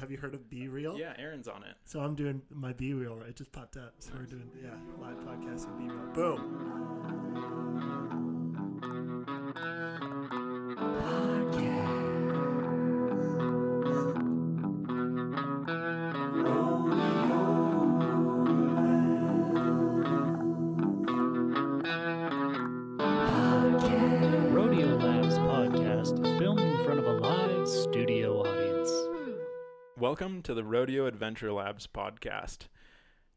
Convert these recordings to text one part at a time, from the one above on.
Have you heard of Be Real? Yeah, Aaron's on it. So I'm doing my Be Real. It just popped up. So we're doing yeah live podcasting Be Real. Boom. Welcome to the Rodeo Adventure Labs podcast.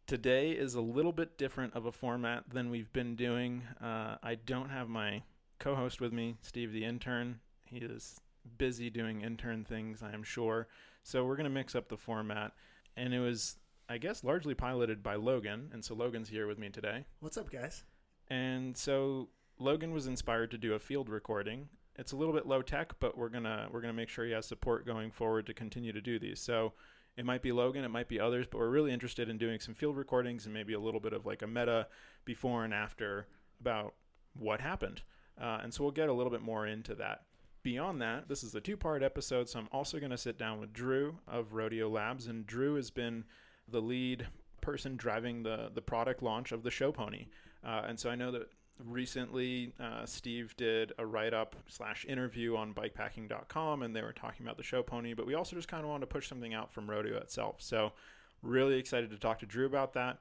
Today is a little bit different of a format than we've been doing. Uh, I don't have my co host with me, Steve the intern. He is busy doing intern things, I am sure. So we're going to mix up the format. And it was, I guess, largely piloted by Logan. And so Logan's here with me today. What's up, guys? And so Logan was inspired to do a field recording. It's a little bit low tech, but we're gonna we're gonna make sure he has support going forward to continue to do these. So it might be Logan, it might be others, but we're really interested in doing some field recordings and maybe a little bit of like a meta before and after about what happened. Uh, and so we'll get a little bit more into that. Beyond that, this is a two part episode, so I'm also going to sit down with Drew of Rodeo Labs. And Drew has been the lead person driving the, the product launch of the Show Pony. Uh, and so I know that recently uh, Steve did a write up slash interview on bikepacking.com and they were talking about the Show Pony, but we also just kind of wanted to push something out from Rodeo itself. So really excited to talk to Drew about that.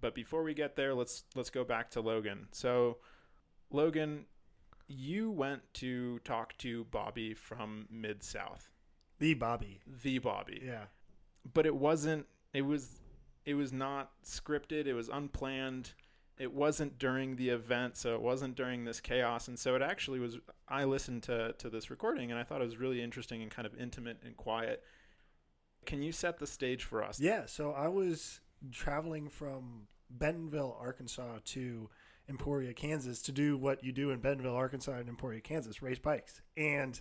But before we get there, let's let's go back to Logan. So Logan, you went to talk to Bobby from Mid South, The Bobby. the Bobby, Yeah. but it wasn't. It was. It was not scripted. It was unplanned. It wasn't during the event, so it wasn't during this chaos, and so it actually was. I listened to to this recording, and I thought it was really interesting and kind of intimate and quiet. Can you set the stage for us? Yeah, so I was traveling from Bentonville, Arkansas to Emporia, Kansas to do what you do in Bentonville, Arkansas and Emporia, Kansas, race bikes. And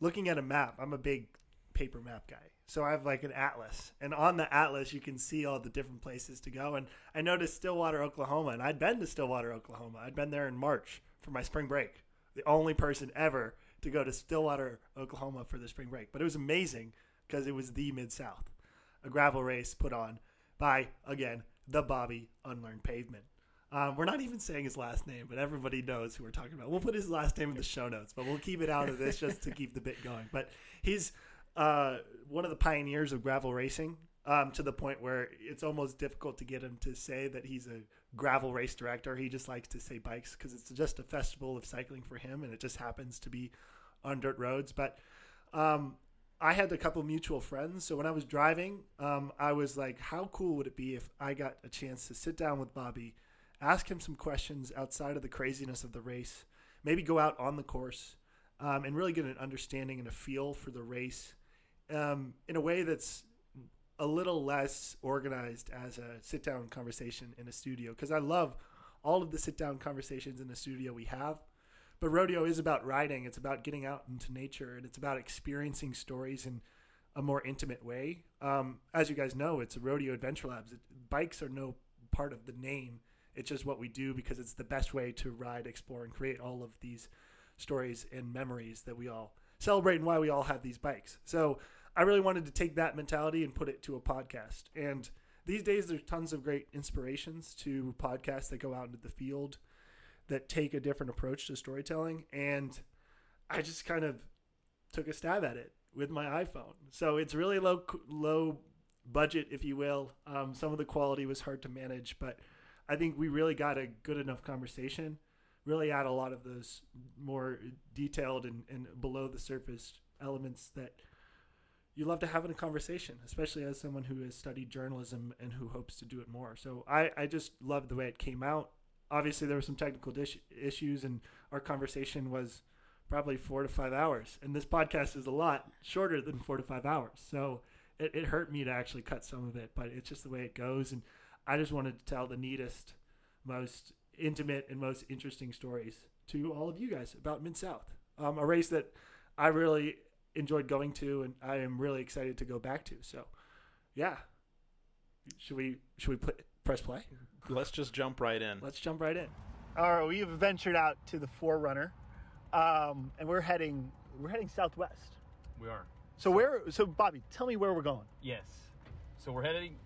looking at a map, I'm a big paper map guy. So I have like an atlas. And on the atlas, you can see all the different places to go. And I noticed Stillwater, Oklahoma. And I'd been to Stillwater, Oklahoma. I'd been there in March for my spring break. The only person ever to go to Stillwater, Oklahoma for the spring break. But it was amazing because it was the Mid South, a gravel race put on by, again, the Bobby Unlearned Pavement. Um, we're not even saying his last name, but everybody knows who we're talking about. We'll put his last name in the show notes, but we'll keep it out of this just to keep the bit going. But he's uh, one of the pioneers of gravel racing um, to the point where it's almost difficult to get him to say that he's a gravel race director. He just likes to say bikes because it's just a festival of cycling for him, and it just happens to be on dirt roads. But um, I had a couple mutual friends, so when I was driving, um, I was like, "How cool would it be if I got a chance to sit down with Bobby, ask him some questions outside of the craziness of the race, maybe go out on the course, um, and really get an understanding and a feel for the race um, in a way that's a little less organized as a sit down conversation in a studio because I love all of the sit down conversations in the studio we have. But rodeo is about riding, it's about getting out into nature, and it's about experiencing stories in a more intimate way. Um, as you guys know, it's rodeo adventure labs. It, bikes are no part of the name. It's just what we do because it's the best way to ride, explore, and create all of these stories and memories that we all celebrate and why we all have these bikes. So I really wanted to take that mentality and put it to a podcast. And these days, there's tons of great inspirations to podcasts that go out into the field that take a different approach to storytelling. And I just kind of took a stab at it with my iPhone. So it's really low, low budget, if you will. Um, some of the quality was hard to manage, but I think we really got a good enough conversation. Really add a lot of those more detailed and, and below the surface elements that you love to have in a conversation, especially as someone who has studied journalism and who hopes to do it more. So I, I just loved the way it came out. Obviously, there were some technical dish- issues, and our conversation was probably four to five hours. And this podcast is a lot shorter than four to five hours. So it, it hurt me to actually cut some of it, but it's just the way it goes. And I just wanted to tell the neatest, most intimate, and most interesting stories to all of you guys about Mid South, um, a race that I really enjoyed going to, and I am really excited to go back to. So, yeah, should we should we put, press play? Let's just jump right in. Let's jump right in. All right, we've ventured out to the 4Runner, um, and we're heading we're heading southwest. We are. So where? So Bobby, tell me where we're going. Yes. So we're heading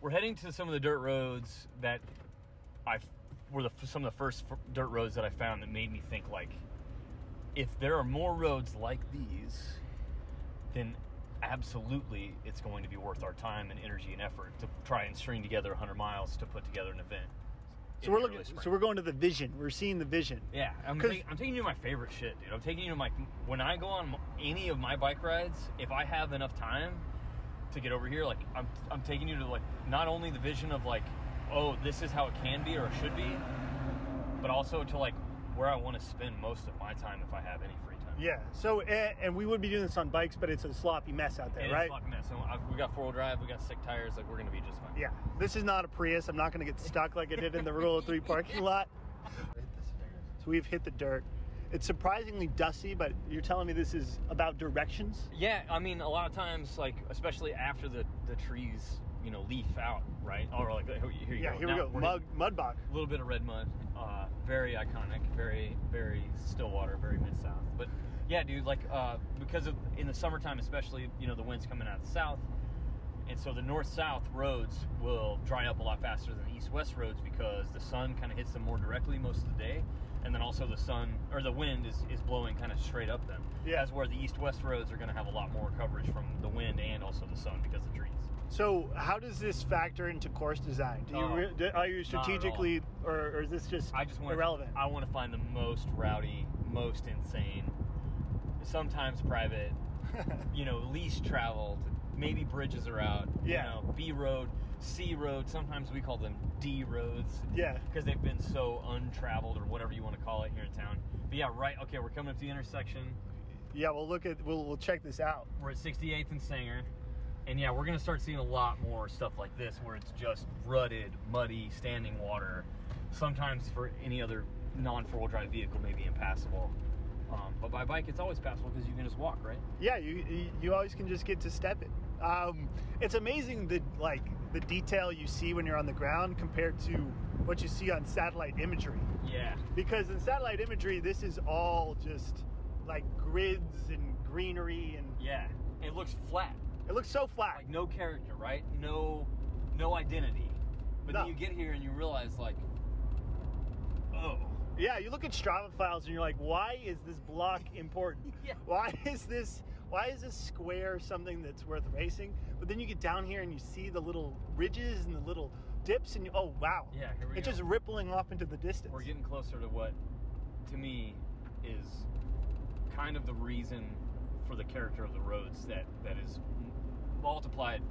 we're heading to some of the dirt roads that I were the some of the first dirt roads that I found that made me think like if there are more roads like these then absolutely it's going to be worth our time and energy and effort to try and string together 100 miles to put together an event. So we're looking. So we're going to the vision. We're seeing the vision. Yeah, I'm, 'Cause- ta- I'm taking you to my favorite shit, dude. I'm taking you to my when I go on any of my bike rides. If I have enough time to get over here, like I'm, I'm taking you to like not only the vision of like, oh, this is how it can be or it should be, but also to like where I want to spend most of my time if I have any free time. Yeah. So and, and we would be doing this on bikes, but it's a sloppy mess out there, right? a fucking mess. I've- uh, we got four wheel drive, we got sick tires. Like we're gonna be just fine. Yeah. This is not a Prius. I'm not going to get stuck like I did in the Rule Three parking lot. So we've hit the dirt. It's surprisingly dusty, but you're telling me this is about directions. Yeah, I mean, a lot of times, like especially after the the trees, you know, leaf out, right? Or like here you Yeah. go. Here Now we go. Mud Mudbog. a little bit of red mud uh, very iconic very very stillwater very mid-south but yeah dude like uh, because of in the summertime especially you know the wind's coming out of the south and so the north-south roads will dry up a lot faster than the east-west roads because the sun kind of hits them more directly most of the day and then also the sun or the wind is, is blowing kind of straight up them Yeah. as where the east-west roads are going to have a lot more coverage from the wind and also the sun because of the trees So how does this factor into course design? Do you Oh, re- do, are you strategically, or, or is this just I just want irrelevant? I want to find the most rowdy, most insane, sometimes private, you know, least traveled. Maybe bridges are out. Yeah. You know, B road, C road. Sometimes we call them D roads. Yeah. Because they've been so untraveled or whatever you want to call it here in town. But yeah, right. Okay, we're coming up to the intersection. yeah. We'll look at. We'll we'll check this out. We're at 68th and Sangre. And yeah, we're to start seeing a lot more stuff like this where it's just rutted, muddy, standing water. Sometimes for any other non four wheel drive vehicle, maybe impassable. Um, but by bike, it's always passable because you can just walk, right? Yeah, you you- you always can just get to step it. Um, it's amazing the like the detail you see when you're on the ground compared to what you see on satellite imagery. Yeah. Because in satellite imagery, this is all just like grids and greenery, and Yeah. It looks flat. It looks so flat. Like no character, right? No no identity. But No. then you get here and you realize like oh. Yeah, you look at Strava files and you're like, why is this block important? Yeah. Why is this why is this square something that's worth racing? But then you get down here and you see the little ridges and the little dips and you, oh wow. Yeah, here we it's go. just rippling off into the distance. we're getting closer to what to me is kind of the reason for the character of the roads that that is multiplied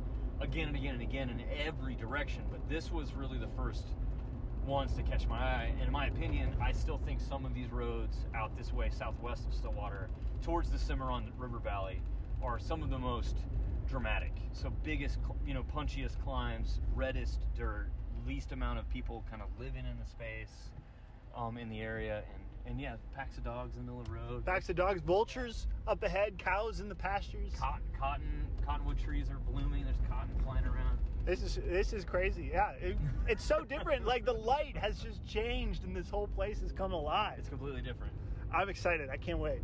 again and again and again in every direction but this was really the first ones to catch my eye. And in my opinion i still think some of these roads out this way southwest of stillwater towards the cimarron river valley are some of the most dramatic. So biggest you know punchiest climbs reddest dirt least amount of people kind of living in the space um, in the area and and yeah packs of dogs in the middle of the road Packs of dogs, vultures up ahead, cows in the pastures. cotton, cotton cottonwood trees are blooming there's cotton flying around This is this is crazy. Yeah, it, it's so different. like the light has just changed, and this whole place has come alive. it's completely different I'm excited. I can't wait.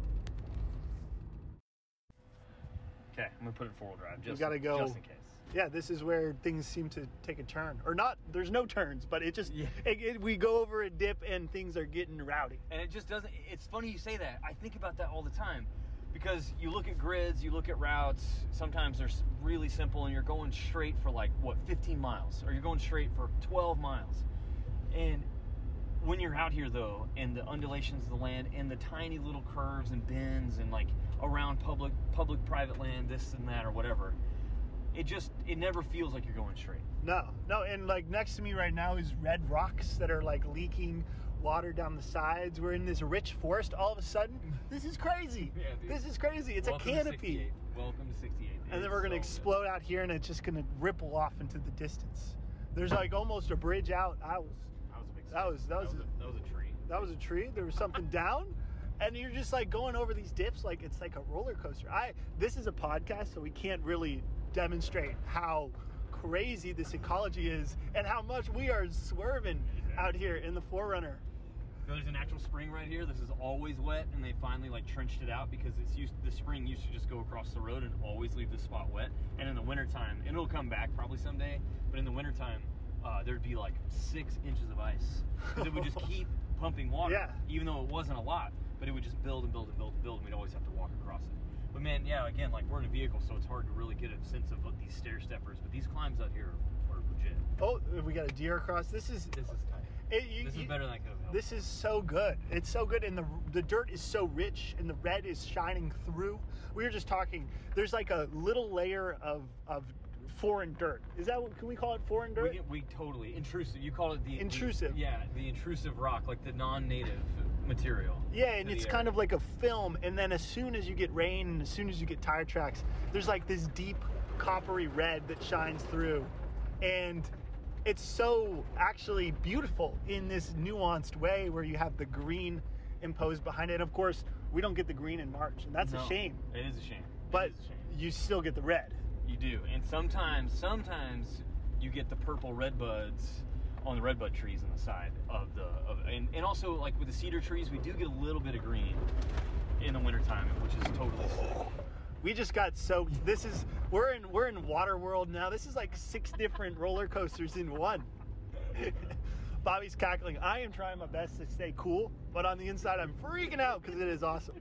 okay i'm gonna put it in four-wheel drive just, gotta go- just in case Yeah, this is where things seem to take a turn, or not. There's no turns, but it just Yeah. it, it- we go over a dip and things are getting rowdy. and it just doesn't it's funny you say that i think about that all the time because you look at grids you look at routes sometimes they're really simple and you're going straight for like what 15 miles or you're going straight for 12 miles and when you're out here though and the undulations of the land and the tiny little curves and bends and like around public public private land this and that or whatever it just it never feels like you're going straight No, no, and like next to me right now is red rocks that are like leaking water down the sides. We're in this rich forest. All of a sudden, this is crazy. Yeah, dude. this is crazy. It's Welcome a canopy. 68. welcome to 68 and then we're gonna so good. explode out here, and it's just gonna ripple off into the distance. There's like almost a bridge out. I was that was a big That was- that was a, a- that was a tree that was a tree. There was something down, and you're just like going over these dips like it's like a roller coaster. I this is a podcast, so we can't really demonstrate how crazy this ecology is and how much we are swerving out here in the 4Runner. So there's an actual spring right here. This is always wet, and they finally like trenched it out because it's used. The spring used to just go across the road and always leave the spot wet. And in the wintertime, and it'll come back probably someday. But in the wintertime, uh, there'd be like six inches of ice because it would just keep pumping water, Yeah. even though it wasn't a lot. But it would just build and build and build and build, and we'd always have to walk across it. But man, yeah, again, like we're in a vehicle, so it's hard to really get a sense of what these stair steppers. But these climbs out here are legit. Oh, we got a deer across. This is This is tight. it, you, This is better than I could have hoped. This is so good. It's so good, and the the dirt is so rich, and the red is shining through. We were just talking. There's like a little layer of of foreign dirt. Is that what can we call it? Foreign dirt? We, we totally intrusive. You call it the the- Intrusive. yeah, the intrusive rock, like the non-native material. Yeah, and it's kind of like a film, and then as soon as you get rain, and as soon as you get tire tracks, there's like this deep coppery red that shines through, and it's so actually beautiful in this nuanced way where you have the green imposed behind it. And Of course, we don't get the green in March, and that's No, a shame. It is a shame. But a shame. you still get the red. You do, and sometimes, sometimes you get the purple red buds on the redbud trees on the side of the, of, and, and also like with the cedar trees, we do get a little bit of green in the wintertime, which is totally sick. We just got so this is we're in we're in water world now. This is like six different roller coasters in one. Bobby's cackling. I am trying my best to stay cool, but on the inside I'm freaking out because it is awesome.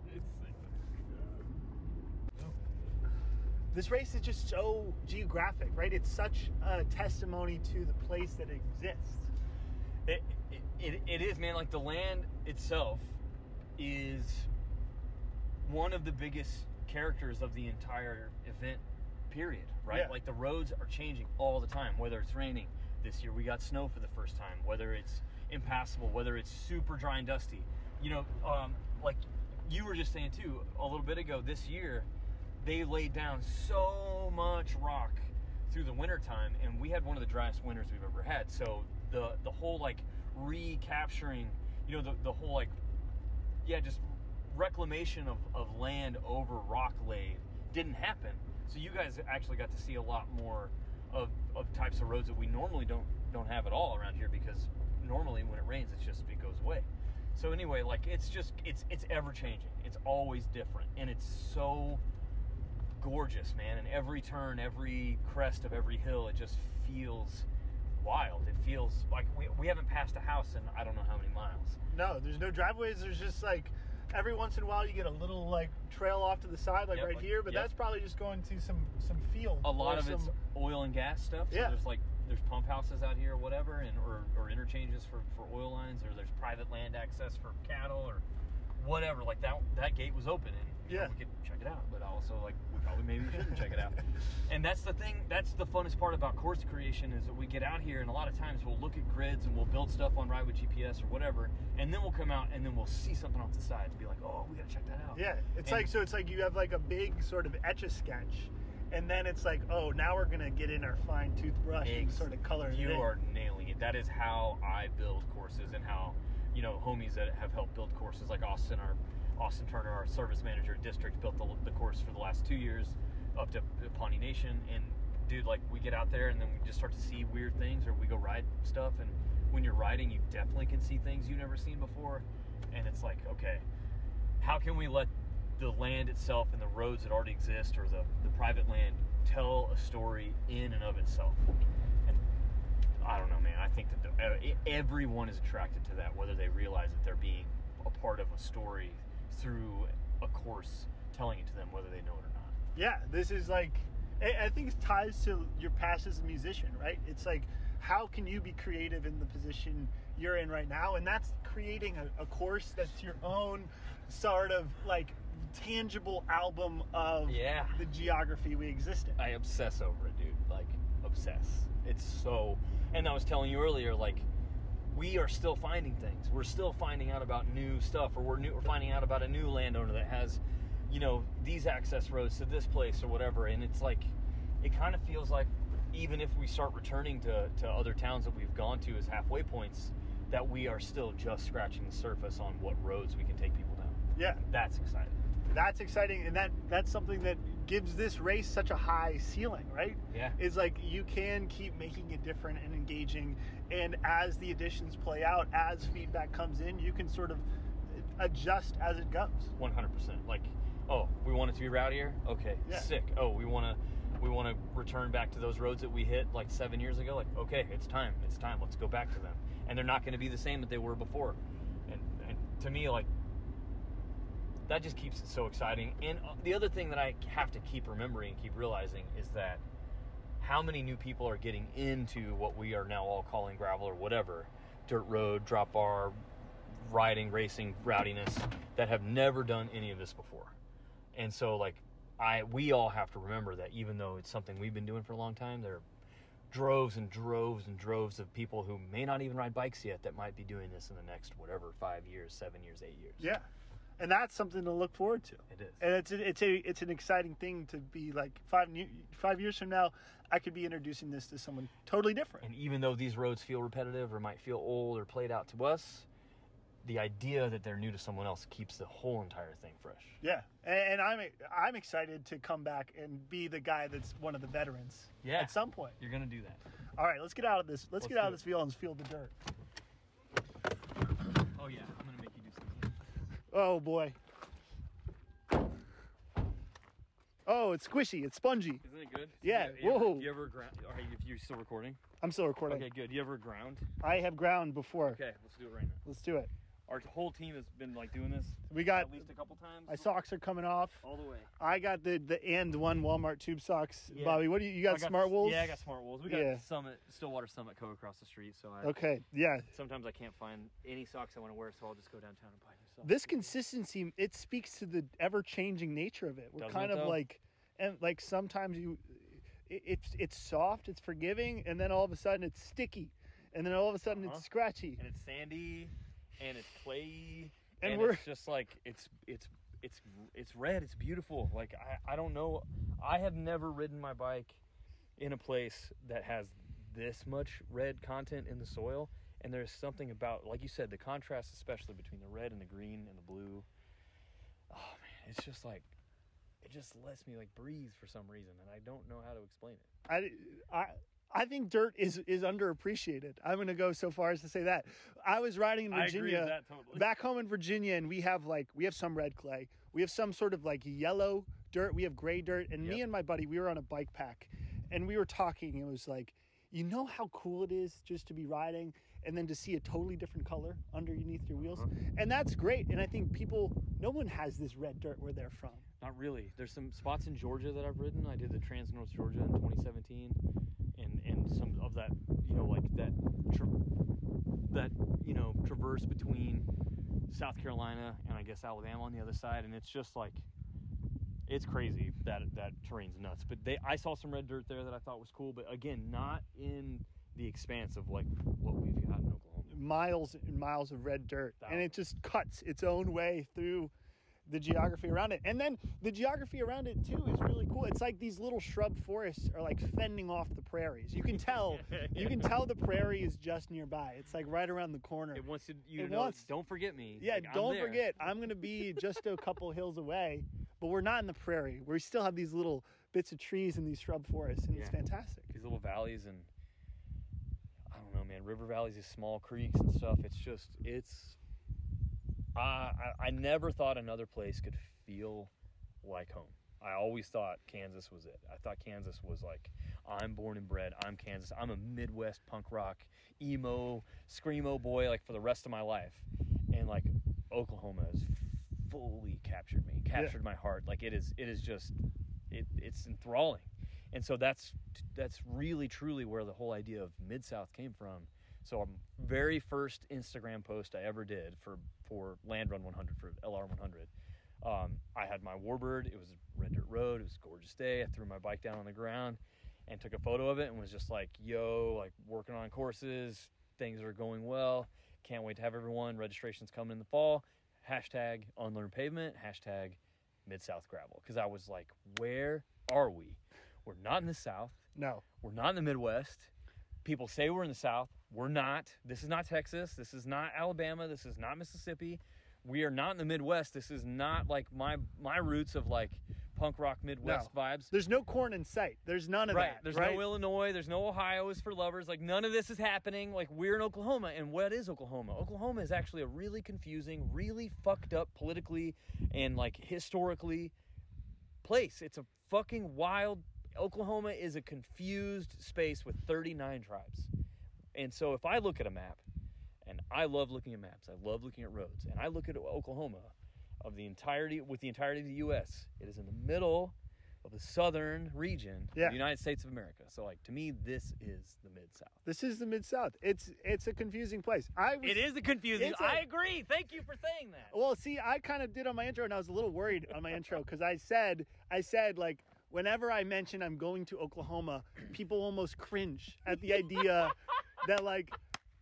This race is just so geographic, right? It's such a testimony to the place that it exists. It, it, it, it is, man. Like the land itself is one of the biggest characters of the entire event, period. Right? Yeah. Like the roads are changing all the time. Whether it's raining this year, we got snow for the first time. Whether it's impassable, whether it's super dry and dusty. You know, um, like you were just saying too a little bit ago. This year, they laid down so much rock through the wintertime and we had one of the driest winters we've ever had. So the the whole like recapturing you know the, the whole like yeah just reclamation of, of land over rock laid didn't happen. So you guys actually got to see a lot more of, of types of roads that we normally don't don't have at all around here because normally when it rains it's just it goes away. So anyway like it's just it's it's ever changing it's always different and it's so gorgeous, man. And every turn, every crest of every hill, it just feels wild. It feels like we, we haven't passed a house in I don't know how many miles. No, there's no driveways. There's just like every once in a while you get a little like trail off to the side, like Yep, right like- here. But yep. that's probably just going to some some field. A lot of it's oil and gas stuff. So Yeah. there's like there's pump houses out here or whatever, and or, or interchanges for, for oil lines, or there's private land access for cattle or whatever. Like that that gate was open, and you know, Yeah. we could check it out. But also like we probably maybe shouldn't check it out. And that's the thing. That's the funnest part about course creation is that we get out here, and a lot of times we'll look at grids and we'll build stuff on Ride with GPS or whatever, and then we'll come out and then we'll see something off the side and be like, oh, we gotta check that out. Yeah, it's And- like so. It's like you have like a big sort of etch a sketch, and then it's like, oh, now we're gonna get in our fine toothbrush and sort of color. it You are nailing it. That is how I build courses and how, you know, homies that have helped build courses like Austin, our Austin Turner, our service manager at district, built the, the course for the last two years up to Pawnee Nation. And dude, like we get out there and then we just start to see weird things or we go ride stuff. And when you're riding, you definitely can see things you've never seen before. And it's like, okay, how can we let the land itself and the roads that already exist or the, the private land tell a story in and of itself? And I don't know, man. I think that the, everyone is attracted to that, whether they realize that they're being a part of a story through a course telling it to them, whether they know it or not. Yeah, this is like, I think it ties to your past as a musician, right? It's like, how can you be creative in the position you're in right now? And that's creating a, a course that's your own sort of like tangible album of Yeah. the geography we exist in. I obsess over it, dude. Like obsess. It's so. And I was telling you earlier, like we are still finding things. We're still finding out about new stuff, or we're new. We're finding out about a new landowner that has, you know, these access roads to this place or whatever. And it's like, it kind of feels like, even if we start returning to to other towns that we've gone to as halfway points, that we are still just scratching the surface on what roads we can take people down. Yeah, That's exciting. That's exciting, and that that's something that gives this race such a high ceiling, right? Yeah. Is like you can keep making it different and engaging, and as the additions play out, as feedback comes in, you can sort of adjust as it goes. One hundred percent. Like, oh, we want it to be rowdier. Okay, Yeah. sick. Oh, we want to, we want to return back to those roads that we hit like seven years ago. Like, okay, it's time. It's time. Let's go back to them. And they're not going to be the same that they were before. And and to me, like, that just keeps it so exciting. And uh, the other thing that I have to keep remembering and keep realizing is that how many new people are getting into what we are now all calling gravel or whatever, dirt road, drop bar, riding, racing, rowdiness that have never done any of this before. And so like I we all have to remember that even though it's something we've been doing for a long time, there are droves and droves and droves of people who may not even ride bikes yet that might be doing this in the next whatever, 5 years, 7 years, 8 years. Yeah, and that's something to look forward to. It is. And it's a, it's a it's an exciting thing to be like five new, five years from now, I could be introducing this to someone totally different. And even though these roads feel repetitive or might feel old or played out to us, the idea that they're new to someone else keeps the whole entire thing fresh. Yeah, and, and I'm I'm excited to come back and be the guy that's one of the veterans. Yeah. at some point. You're gonna do that. All right, let's get out of this. Let's, Let's get out of this field and feel the dirt. Oh yeah, I'm gonna make you do something. Oh boy. Oh, it's squishy. It's spongy. Isn't it good? Yeah, You, you whoa. Ever, you ever ground? Are you, you still recording? I'm still recording. Okay, good. You ever ground? I have ground before. Okay, let's do it right now. Let's do it. Our whole team has been like doing this We got at least a couple times. my socks are coming off. all the way. I got the the and one Walmart tube socks. Yeah. Bobby, what do you you I got? Smart wools? Yeah, I got smart wools. We got Yeah. Summit, Stillwater Summit Co across the street. So I, Okay, yeah. sometimes I can't find any socks I want to wear, so I'll just go downtown and buy socks. This consistency it speaks to the ever changing nature of it. We're Doesn't kind it, of though? like and like sometimes you it, it's it's soft, it's forgiving, and then all of a sudden it's sticky. And then all of a sudden Uh-huh. it's scratchy. and it's sandy, and it's clayey, And and, we're- it's just like it's it's it's it's red. It's beautiful. Like I I don't know. I have never ridden my bike in a place that has this much red content in the soil. And there's something about, like you said, the contrast, especially between the red and the green and the blue. Oh man, it's just like, it just lets me like breathe for some reason, and I don't know how to explain it. I, I, I think dirt is is underappreciated. I'm going to go so far as to say that. I was riding in Virginia, totally. back home in Virginia, and we have like we have some red clay, we have some sort of like yellow dirt, we have gray dirt, and me and my buddy, we were on a bike pack, and we were talking. It was like, you know how cool it is just to be riding and then to see a totally different color underneath your wheels, uh-huh. and that's great. And I think people, no one has this red dirt where they're from. Not really. There's some spots in Georgia that I've ridden. I did the Trans North Georgia in 2017, and and some of that, you know, like that, tra- that you know, traverse between South Carolina and I guess Alabama on the other side, and it's just like, it's crazy. That that terrain's nuts. But they, I saw some red dirt there that I thought was cool, but again, not in the expanse of like what we've got in Oklahoma. Miles and miles of red dirt. And it just cuts its own way through the geography around it. And then the geography around it too is really cool. It's like these little shrub forests are like fending off the prairies. You can tell. You can tell the prairie is just nearby. It's like right around the corner. It wants to, you It know, wants- don't forget me. yeah Like, don't there. forget. I'm to be just a couple hills away but we're not in the prairie. We still have these little bits of trees and these shrub forests and it's fantastic. These little valleys and I don't know, man. River valleys, these small creeks and stuff. It's just, it's. I I never thought another place could feel like home. I always thought Kansas was it. I thought Kansas was like, I'm born and bred. I'm Kansas. I'm a Midwest punk rock, emo, screamo boy, like for the rest of my life. And like Oklahoma has fully captured me, captured my heart. Like it is, it is just, it, it's enthralling. And so that's that's really truly where the whole idea of Mid South came from. So, um, very first Instagram post I ever did for for Land Run 100 for LR 100, um, I had my Warbird. It was red dirt road. It was a gorgeous day. I threw my bike down on the ground and took a photo of it and was just like, "Yo, like working on courses. Things are going well. Can't wait to have everyone. Registrations coming in the fall. Hashtag unlearn pavement. Hashtag Mid South gravel. Because I was like, where are we? We're not in the South. no We're not in the Midwest. People say we're in the South. We're not. This is not Texas. This is not Alabama. This is not Mississippi. We are not in the Midwest. This is not like my my roots of like punk rock Midwest No. vibes. There's no corn in sight. There's none of right. that. There's right? no Illinois. There's no Ohio is for lovers. Like none of this is happening. Like we're in Oklahoma, and what is Oklahoma? Oklahoma is actually a really confusing, really fucked up politically and like historically place. It's a fucking wild. Oklahoma is a confused space with 39 tribes. And so if I look at a map, and I love looking at maps, I love looking at roads, and I look at Oklahoma of the entirety with the entirety of the US, it is in the middle of the southern region Yeah. of the United States of America. So like to me this is the mid south. This is the mid South. It's it's a confusing place. I was, It is a confusing. A- I agree. Thank you for saying that. Well, see, I kind of did on my intro, and I was a little worried on my intro because I said, I said like, whenever I mention I'm going to Oklahoma, people almost cringe at the idea that like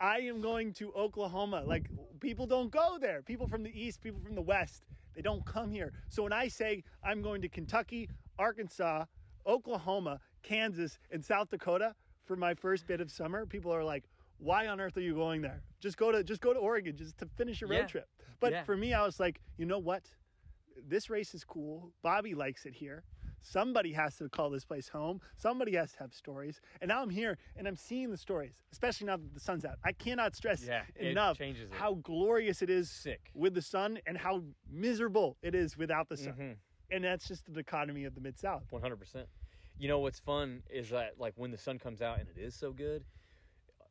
I am going to Oklahoma. Like people don't go there. People from the east, people from the west, they don't come here. So when I say I'm going to Kentucky, Arkansas, Oklahoma, Kansas, and South Dakota for my first bit of summer, people are like. Why on earth are you going there? Just go to just go to Oregon just to finish your road Yeah. trip. But Yeah. for me, I was like, you know what? This race is cool. Bobby likes it here. Somebody has to call this place home. Somebody has to have stories. And now I'm here and I'm seeing the stories, especially now that the sun's out. I cannot stress Yeah, enough how glorious it is Sick. with the sun and how miserable it is without the sun. Mm-hmm. And that's just the dichotomy of the Mid South. One hundred percent. You know what's fun is that like when the sun comes out and it is so good,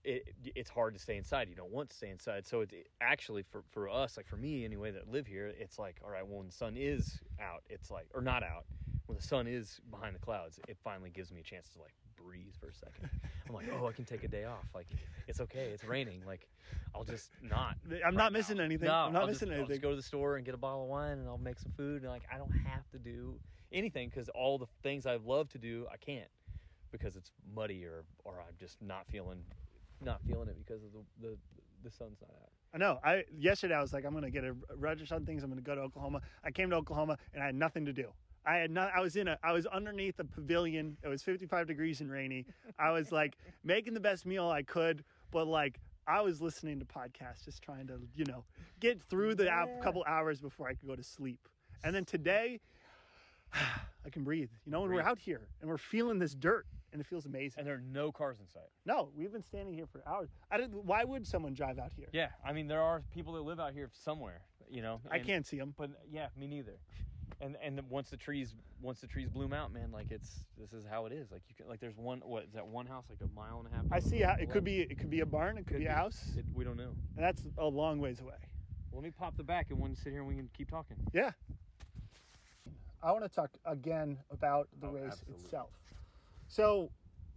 it it's hard to stay inside. You don't want to stay inside. So it, it- actually for for us, like for me anyway, that live here, it's like all right. Well, when the sun is out, it's like or not out. When the sun is behind the clouds, it finally gives me a chance to like breathe for a second. I'm like, oh, I can take a day off. Like it's okay. It's raining. Like I'll just not. I'm not missing anything. No, I'm not I'll missing just, I'll anything. just go to the store and get a bottle of wine, and I'll make some food, and like I don't have to do anything because all the things I love to do, I can't because it's muddy or or I'm just not feeling not feeling it because of the the, the sun's not out. I know. I yesterday I was like, I'm gonna get a register on things. I'm gonna go to Oklahoma. I came to Oklahoma and I had nothing to do. I had not. I was in a. I was underneath a pavilion. It was 55 degrees and rainy. I was like making the best meal I could, but like I was listening to podcasts, just trying to you know get through the hou- couple hours before I could go to sleep. And then today, I can breathe. You know, and we're out here and we're feeling this dirt, and it feels amazing. And there are no cars in sight. no, we've been standing here for hours. I didn't. Why would someone drive out here? Yeah, I mean there are people that live out here somewhere, you know. I can't see them. But yeah, me neither. And and once the trees once the trees bloom out, man, like it's this is how it is. Like you can like there's one what is that one house like a mile and a half. I see how it could be. It could be a barn. It could, be a house, It, we don't know. and that's a long ways away. Let me pop the back and we can sit here and we can keep talking. Yeah. I want to talk again about the Oh, race absolutely. itself. So,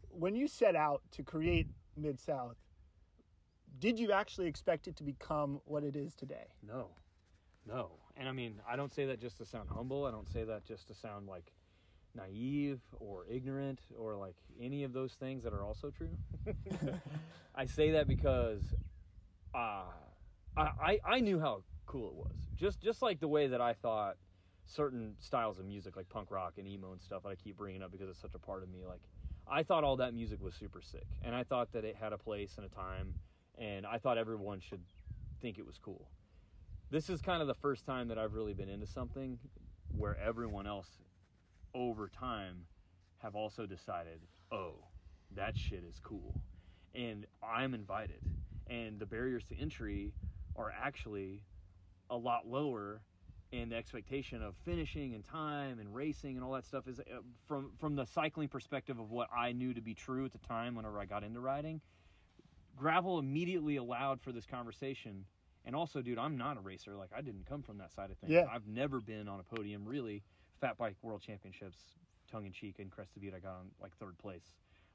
when you set out to create Mid South, did you actually expect it to become what it is today? No, no. And I mean, I don't say that just to sound humble. I don't say that just to sound like naive or ignorant or like any of those things that are also true. I say that because uh, I, I I knew how cool it was. Just just like the way that I thought certain styles of music like punk rock and emo and stuff that I keep bringing up because it's such a part of me. Like I thought all that music was super sick, and I thought that it had a place and a time, and I thought everyone should think it was cool. This is kind of the first time that I've really been into something where everyone else over time have also decided, oh, that shit is cool. And I'm invited. And the barriers to entry are actually a lot lower and the expectation of finishing and time and racing and all that stuff is uh, from from the cycling perspective of what I knew to be true at the time whenever I got into riding gravel immediately allowed for this conversation and also dude I'm not a racer. Like I didn't come from that side of things. Yeah. I've never been on a podium really. Fat bike world championships tongue in cheek in Crested Butte I got on like third place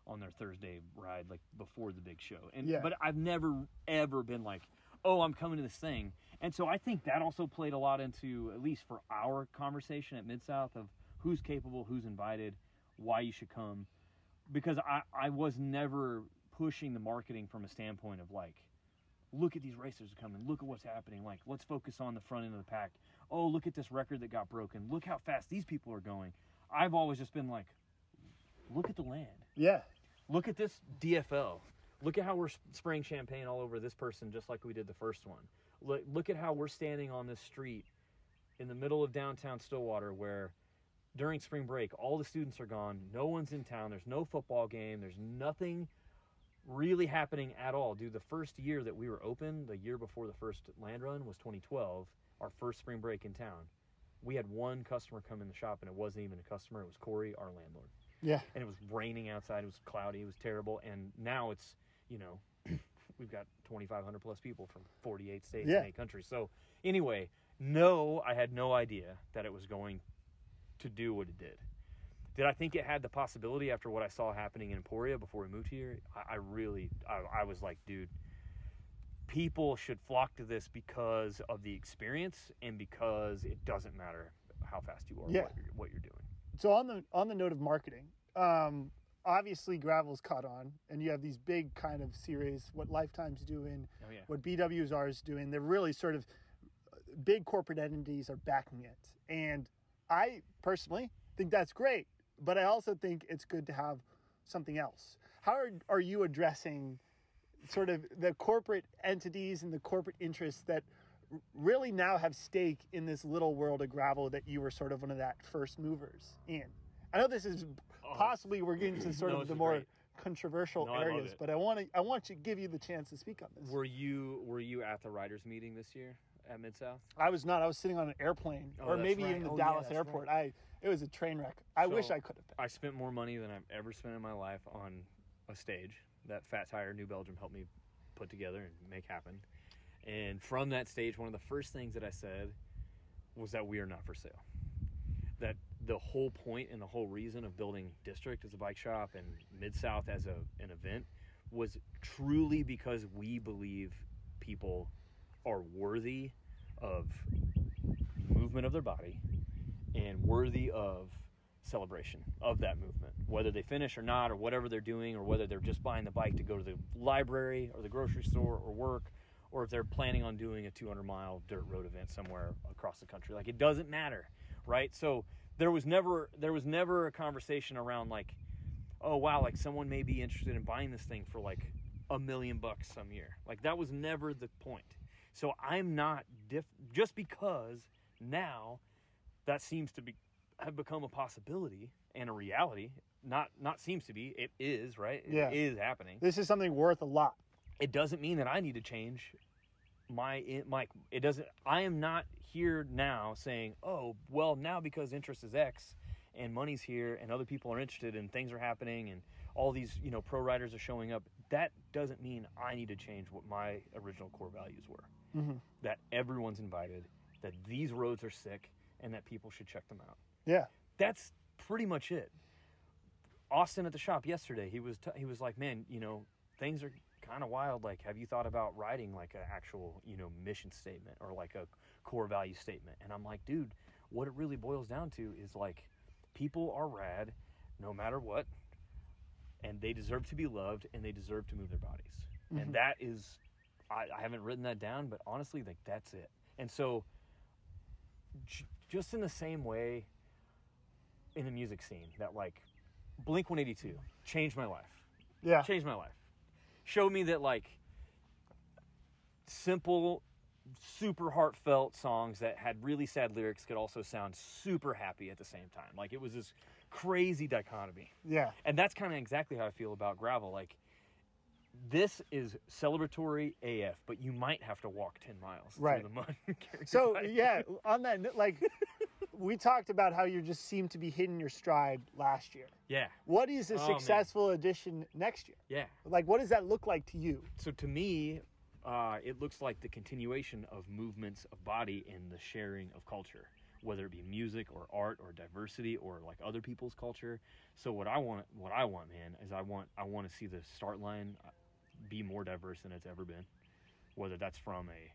on their Thursday ride like before the big show. And Yeah. but I've never ever been like oh I'm coming to this thing. And so I think that also played a lot into at least for our conversation at Mid South of who's capable who's invited why you should come. Because I, I was never pushing the marketing from a standpoint of like look at these racers coming look at what's happening like let's focus on the front end of the pack oh look at this record that got broken look how fast these people are going i've always just been like look at the land Yeah. look at this dfl look at how we're spraying champagne all over this person just like we did the first one look, look at how we're standing on this street in the middle of downtown stillwater where during spring break, all the students are gone. No one's in town. There's no football game. There's nothing really happening at all. Dude, the first year that we were open, the year before the first land run was 2012, our first spring break in town. We had one customer come in the shop, and it wasn't even a customer. It was Corey, our landlord Yeah. and it was raining outside. It was cloudy. It was terrible. And now it's you know we've got 2,500 plus people from 48 states Yeah. and eight countries. So anyway, no, I had no idea that it was going to do what it did. Did I think it had the possibility after what I saw happening in Emporia before we moved here? I, I really, I, I was like, dude, people should flock to this because of the experience and because it doesn't matter how fast you are, Yeah. what, you're, what you're doing. So on the on the note of marketing, um, obviously gravel's caught on, and you have these big kind of series. What Lifetime's doing, Oh yeah. what BWR is doing. They're really sort of big corporate entities are backing it, and I personally think that's great. But I also think it's good to have something else. How are, are you addressing sort of the corporate entities and the corporate interests that really now have stake in this little world of gravel that you were sort of one of that first movers in? I know this is oh, possibly we're getting to sort Oh. No, of the more great. controversial No, areas, it. but I want to I want to give you the chance to speak on this. Were you were you at the writers meeting this year at Mid South? I was not. I was sitting on an airplane, Oh, or maybe right. even the Oh, Dallas that's airport. I it was a train wreck. I wish I could have been. I spent more money than I've ever spent in my life on a stage that Fat Tire New Belgium helped me put together and make happen. And from that stage, one of the first things that I said was that we are not for sale. That the whole point and the whole reason of building District as a bike shop and Mid South as a, an event was truly because we believe people are worthy of movement of their body and worthy of celebration of that movement, whether they finish or not, or whatever they're doing, or whether they're just buying the bike to go to the library or the grocery store or work, or if they're planning on doing a 200 mile dirt road event somewhere across the country. Like it doesn't matter, right? So there was never there was never a conversation around like, oh wow, like someone may be interested in buying this thing for like a million bucks some year. Like that was never the point. So I'm not diff- just because now that seems to be have become a possibility and a reality. Not not seems to be. It is right. It Yeah. is happening. This is something worth a lot. It doesn't mean that I need to change my my. It doesn't. I am not here now saying, oh well, now because interest is X and money's here and other people are interested and things are happening and all these you know pro riders are showing up. That doesn't mean I need to change what my original core values were. Mm-hmm. That everyone's invited. That these roads are sick and that people should check them out Yeah. that's pretty much it. Austin at the shop yesterday, he was t- he was like, "Man, you know, things are kind of wild. Like, have you thought about writing like an actual, you know, mission statement or like a core value statement?" And I'm like, "Dude, what it really boils down to is like people are rad no matter what and they deserve to be loved and they deserve to move their bodies. And mm-hmm. that is I, I haven't written that down, but honestly, like that's it. And so j- just in the same way in the music scene that like Blink 182 changed my life. Yeah. Changed my life. Showed me that like simple super heartfelt songs that had really sad lyrics could also sound super happy at the same time. Like it was this crazy dichotomy. Yeah. And that's kind of exactly how I feel about gravel. Like this is celebratory AF, but you might have to walk 10 miles Right. through the mud. So yeah, on that like we talked about how you just seem to be hitting your stride last year. yeah, What is a Oh, man. successful addition next year? yeah. Like what does that look like to you? So to me, uh, it looks like the continuation of movements of body and the sharing of culture, whether it be music or art or diversity or like other people's culture. So what I want, what I want, man, is I want I want to see the start line uh, be more diverse than it's ever been, whether that's from a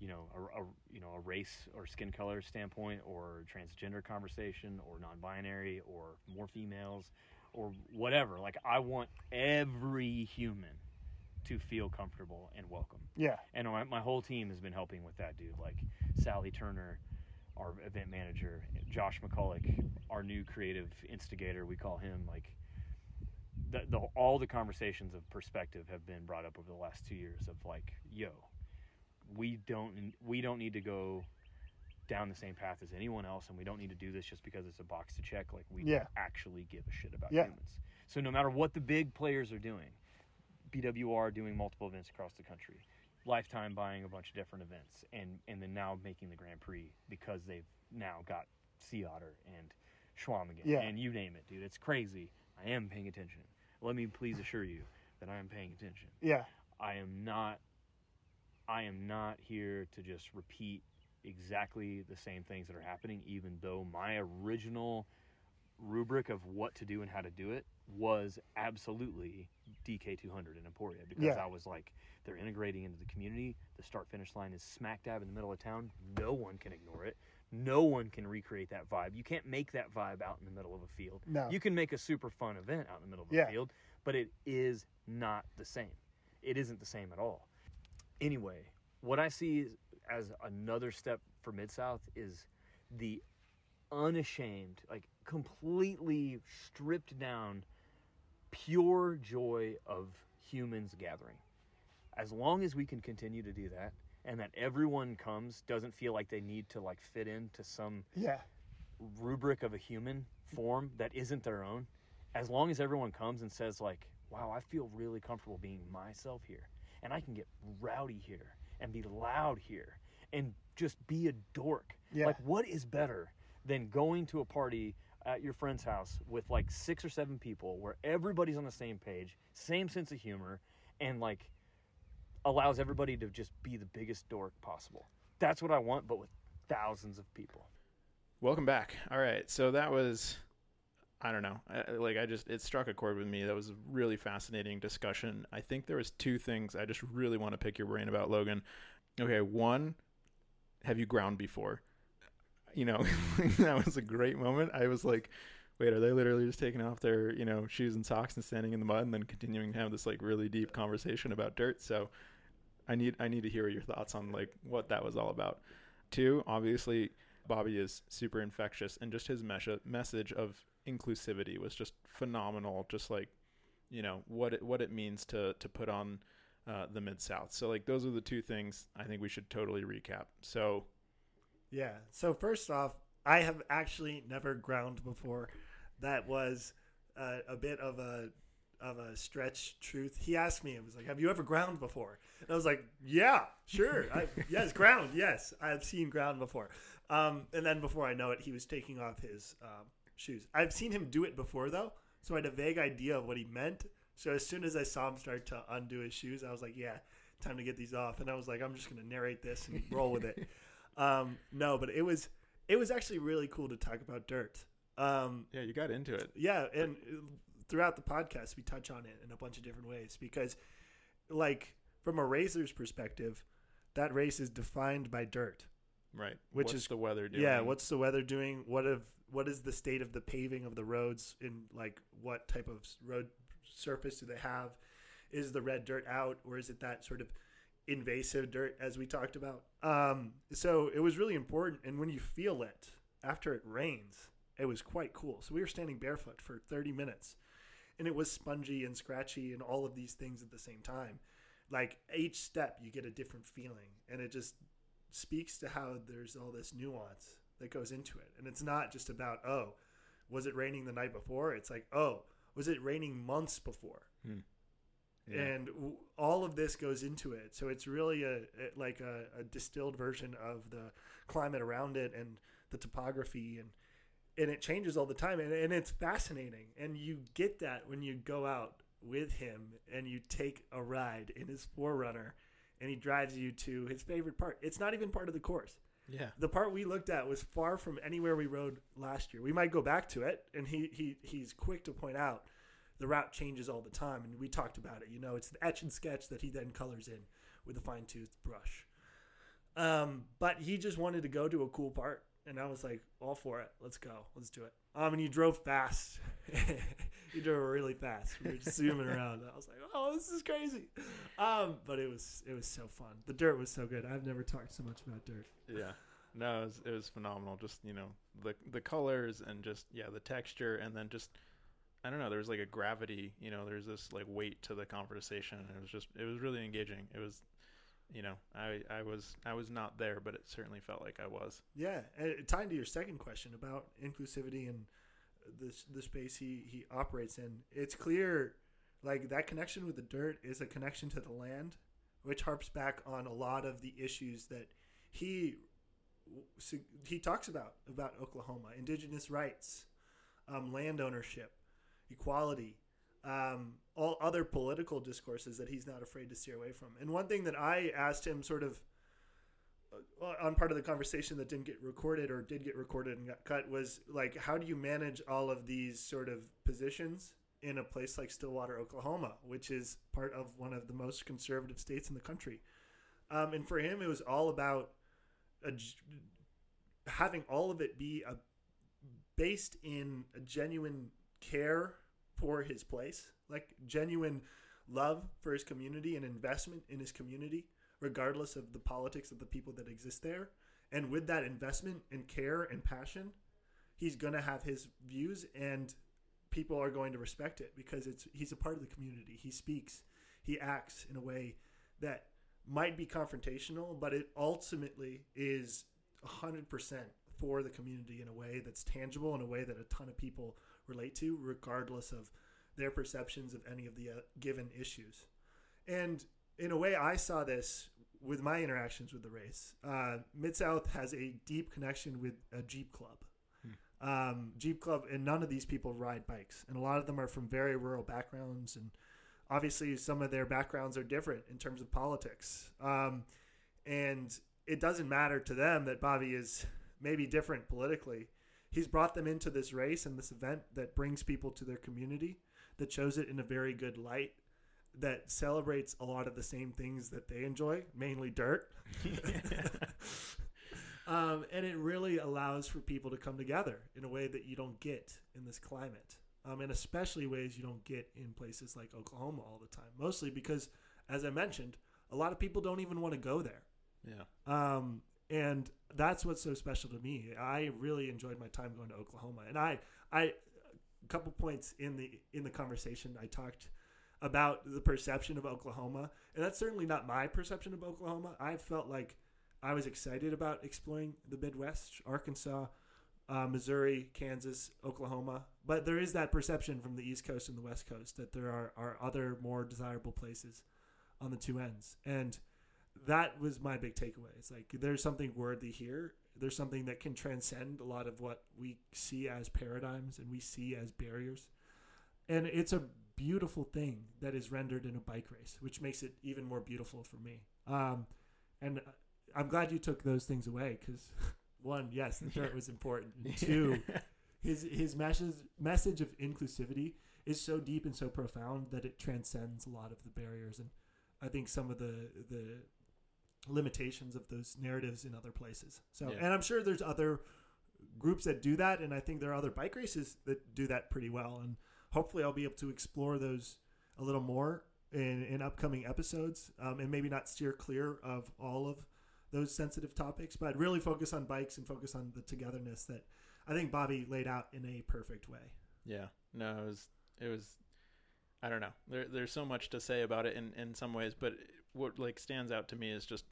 you know a, a you know a race or skin color standpoint or transgender conversation or non-binary or more females or whatever like i want every human to feel comfortable and welcome Yeah. and my, my whole team has been helping with that dude like sally turner our event manager josh mcculloch our new creative instigator we call him like the, the all the conversations of perspective have been brought up over the last two years of like yo we don't we don't need to go down the same path as anyone else, and we don't need to do this just because it's a box to check. Like we Yeah. actually give a shit about Yeah. humans. So no matter what the big players are doing, BWR doing multiple events across the country, Lifetime buying a bunch of different events, and and then now making the Grand Prix because they've now got Sea Otter and Chequamegon, Yeah. and you name it, dude. It's crazy. I am paying attention. Let me please assure you that I am paying attention. Yeah. I am not I am not here to just repeat exactly the same things that are happening even though my original rubric of what to do and how to do it was absolutely DK200 in Emporia because Yeah. I was like they're integrating into the community. The start finish line is smack dab in the middle of town. No one can ignore it. No one can recreate that vibe. You can't make that vibe out in the middle of a field. No. you can make a super fun event out in the middle of a Yeah. field but it is not the same. It isn't the same at all. Anyway, what I see as another step for Mid South is the unashamed, like completely stripped down, pure joy of humans gathering. As long as we can continue to do that, and that everyone comes, doesn't feel like they need to like fit into some Yeah. rubric of a human form that isn't their own as long as everyone comes and says like wow i feel really comfortable being myself here and i can get rowdy here and be loud here and just be a dork Yeah. like what is better than going to a party at your friend's house with like six or seven people where everybody's on the same page same sense of humor and like allows everybody to just be the biggest dork possible that's what i want but with thousands of people Welcome back. All right, so that was, I don't know, I, like I just it struck a chord with me. That was a really fascinating discussion. I think there was two things I just really want to pick your brain about, Logan. Okay, one, have you ground before? You know, that was a great moment. I was like, wait, are they literally just taking off their you know shoes and socks and standing in the mud and then continuing to have this like really deep conversation about dirt? So, I need I need to hear your thoughts on like what that was all about. Two, obviously, Bobby is super infectious, and just his mes- message of inclusivity was just phenomenal. Just like, you know, what it, what it means to to put on uh, the mid South. So like, those are the two things I think we should totally recap. So Yeah. So first off, I have actually never ground before. That was uh, a bit of a of a stretch truth. He asked me, it was like, "Have you ever ground before?" And I was like, "Yeah, sure. I, yes, ground. Yes, I've seen ground before." Um, and then before I know it, he was taking off his um, shoes. I've seen him do it before though, so I had a vague idea of what he meant. So as soon as I saw him start to undo his shoes, I was like, "Yeah, time to get these off." And I was like, "I'm just gonna narrate this and roll with it." Um, no, but it was it was actually really cool to talk about dirt. Um, yeah, you got into it. yeah, and throughout the podcast, we touch on it in a bunch of different ways because, like, from a racer's perspective, that race is defined by dirt. Right. Which What's is- the weather doing? Yeah, what's the weather doing? What if what is the state of the paving of the roads? In like, what type of road surface do they have? Is the red dirt out, or is it that sort of invasive dirt as we talked about? Um, so it was really important, and when you feel it after it rains, it was quite cool. So we were standing barefoot for 30 minutes, and it was spongy and scratchy and all of these things at the same time. Like each step, you get a different feeling, and it just speaks to how there's all this nuance that goes into it. And it's not just about, oh, was it raining the night before? It's like, oh, was it raining months before? Yeah. And w- all of this goes into it. So it's really a, a like a, a distilled version of the climate around it and the topography and and it changes all the time and, and it's fascinating and you get that when you go out with him and you take a ride in his 4Runner and he drives you to his favorite part it's not even part of the course yeah. the part we looked at was far from anywhere we rode last year. We might go back to it, and he, he he's quick to point out the route changes all the time, and we talked about it. You know, it's the etch and sketch that he then colors in with a fine tooth brush. Um, but he just wanted to go to a cool part, and I was like, all for it. Let's go. Let's do it. Um, and he drove fast. he drove really fast. We were just zooming around. I was like, oh, this is crazy. Um, but it was it was so fun. The dirt was so good. I've never talked so much about dirt. Yeah. No, it was, it was phenomenal. Just you know the the colors and just yeah the texture and then just I don't know. There was like a gravity. You know, there's this like weight to the conversation. It was just it was really engaging. It was you know, I I was I was not there, but it certainly felt like I was. Yeah, and tying to your second question about inclusivity and the the space he he operates in, it's clear like that connection with the dirt is a connection to the land, which harps back on a lot of the issues that he he talks about about Oklahoma, indigenous rights, um, land ownership, equality, um, all other political discourses that he's not afraid to steer away from. And one thing that I asked him, sort of uh, on part of the conversation that didn't get recorded or did get recorded and got cut, was like, how do you manage all of these sort of positions in a place like Stillwater, Oklahoma, which is part of one of the most conservative states in the country? Um, and for him, it was all about a, having all of it be a, based in a genuine care for his place, like genuine love for his community and investment in his community, regardless of the politics of the people that exist there. And with that investment and care and passion, he's going to have his views and people are going to respect it because it's he's a part of the community. He speaks, he acts in a way that might be confrontational, but it ultimately is 100% for the community in a way that's tangible, in a way that a ton of people relate to, regardless of their perceptions of any of the uh, given issues. And in a way, I saw this with my interactions with the race. Uh, Mid South has a deep connection with a Jeep Club. Hmm. Um, Jeep Club, and none of these people ride bikes, and a lot of them are from very rural backgrounds, and obviously some of their backgrounds are different in terms of politics. Um, and it doesn't matter to them that Bobby is maybe different politically. He's brought them into this race and this event that brings people to their community, that shows it in a very good light, that celebrates a lot of the same things that they enjoy, mainly dirt. um, and it really allows for people to come together in a way that you don't get in this climate. Um, and especially ways you don't get in places like Oklahoma all the time. Mostly because, as I mentioned, a lot of people don't even want to go there. Yeah. Um, and that's what's so special to me. I really enjoyed my time going to Oklahoma, and I, I, a couple points in the in the conversation, I talked about the perception of Oklahoma, and that's certainly not my perception of Oklahoma. I felt like I was excited about exploring the Midwest, Arkansas, uh, Missouri, Kansas, Oklahoma, but there is that perception from the East Coast and the West Coast that there are, are other more desirable places on the two ends, and that was my big takeaway. It's like there's something worthy here. There's something that can transcend a lot of what we see as paradigms and we see as barriers. And it's a beautiful thing that is rendered in a bike race, which makes it even more beautiful for me. Um, and I'm glad you took those things away because, one, yes, the dirt was important. And two, his his message message of inclusivity is so deep and so profound that it transcends a lot of the barriers. And I think some of the the limitations of those narratives in other places. So, Yeah. and I'm sure there's other groups that do that, and I think there are other bike races that do that pretty well. And hopefully, I'll be able to explore those a little more in, in upcoming episodes, um, and maybe not steer clear of all of those sensitive topics, but really focus on bikes and focus on the togetherness that I think Bobby laid out in a perfect way. Yeah. No, it was it was I don't know. There there's so much to say about it in in some ways, but what like stands out to me is just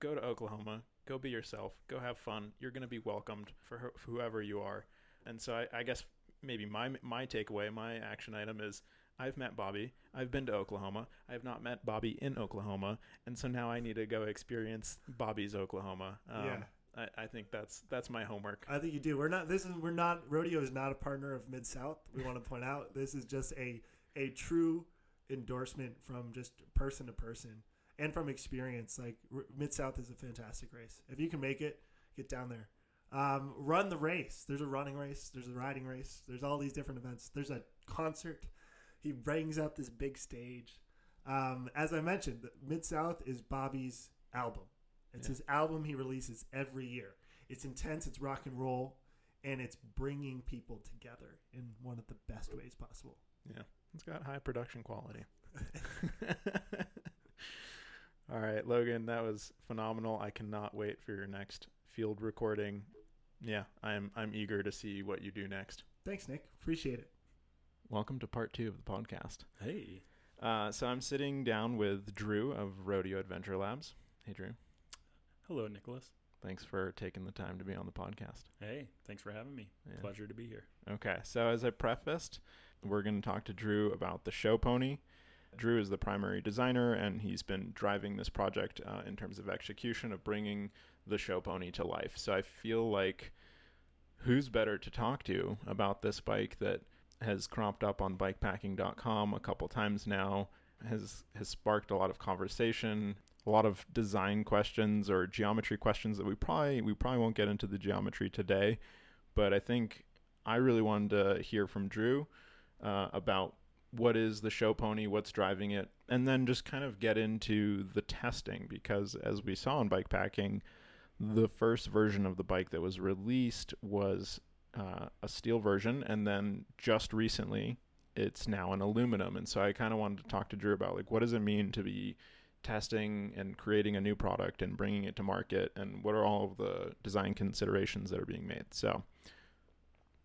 go to Oklahoma, go be yourself, go have fun. You're going to be welcomed for, for whoever you are. And so I, I guess maybe my my takeaway, my action item is I've met Bobby. I've been to Oklahoma. I have not met Bobby in Oklahoma, and so now I need to go experience Bobby's Oklahoma. Um, Yeah. I, I think that's that's my homework. I think you do. We're not. This is. We're not. Rodeo is not a partner of Mid South. We want to point out this is just a a true endorsement from just person to person and from experience. Like Mid South is a fantastic race. If you can make it, get down there. Um, run the race. There's a running race. There's a riding race. There's all these different events. There's a concert. He brings out this big stage. Um, as I mentioned, Mid South is Bobby's album. It's Yeah. his album he releases every year. It's intense. It's rock and roll, and it's bringing people together in one of the best ways possible. Yeah, it's got high production quality. All right, Logan, that was phenomenal. I cannot wait for your next field recording. Yeah, I'm I'm eager to see what you do next. Thanks, Nick. Appreciate it. Welcome to part two of the podcast. Hey. Uh, so I'm sitting down with Drew of Rodeo Adventure Labs. Hey, Drew. Hello, Nicholas. Thanks for taking the time to be on the podcast. Hey, thanks for having me. Yeah. Pleasure to be here. Okay, so as I prefaced, we're going to talk to Drew about the show pony. Drew is the primary designer, and he's been driving this project uh, in terms of execution of bringing the show pony to life. So I feel like who's better to talk to about this bike that has cropped up on bikepacking.com a couple times now, has has sparked a lot of conversation, a lot of design questions or geometry questions that we probably we probably won't get into the geometry today, but I think I really wanted to hear from Drew uh, about what is the show pony, what's driving it, and then just kind of get into the testing because as we saw in bike packing, the first version of the bike that was released was uh, a steel version, and then just recently it's now an aluminum. And so I kind of wanted to talk to Drew about like what does it mean to be testing and creating a new product and bringing it to market, and what are all of the design considerations that are being made. So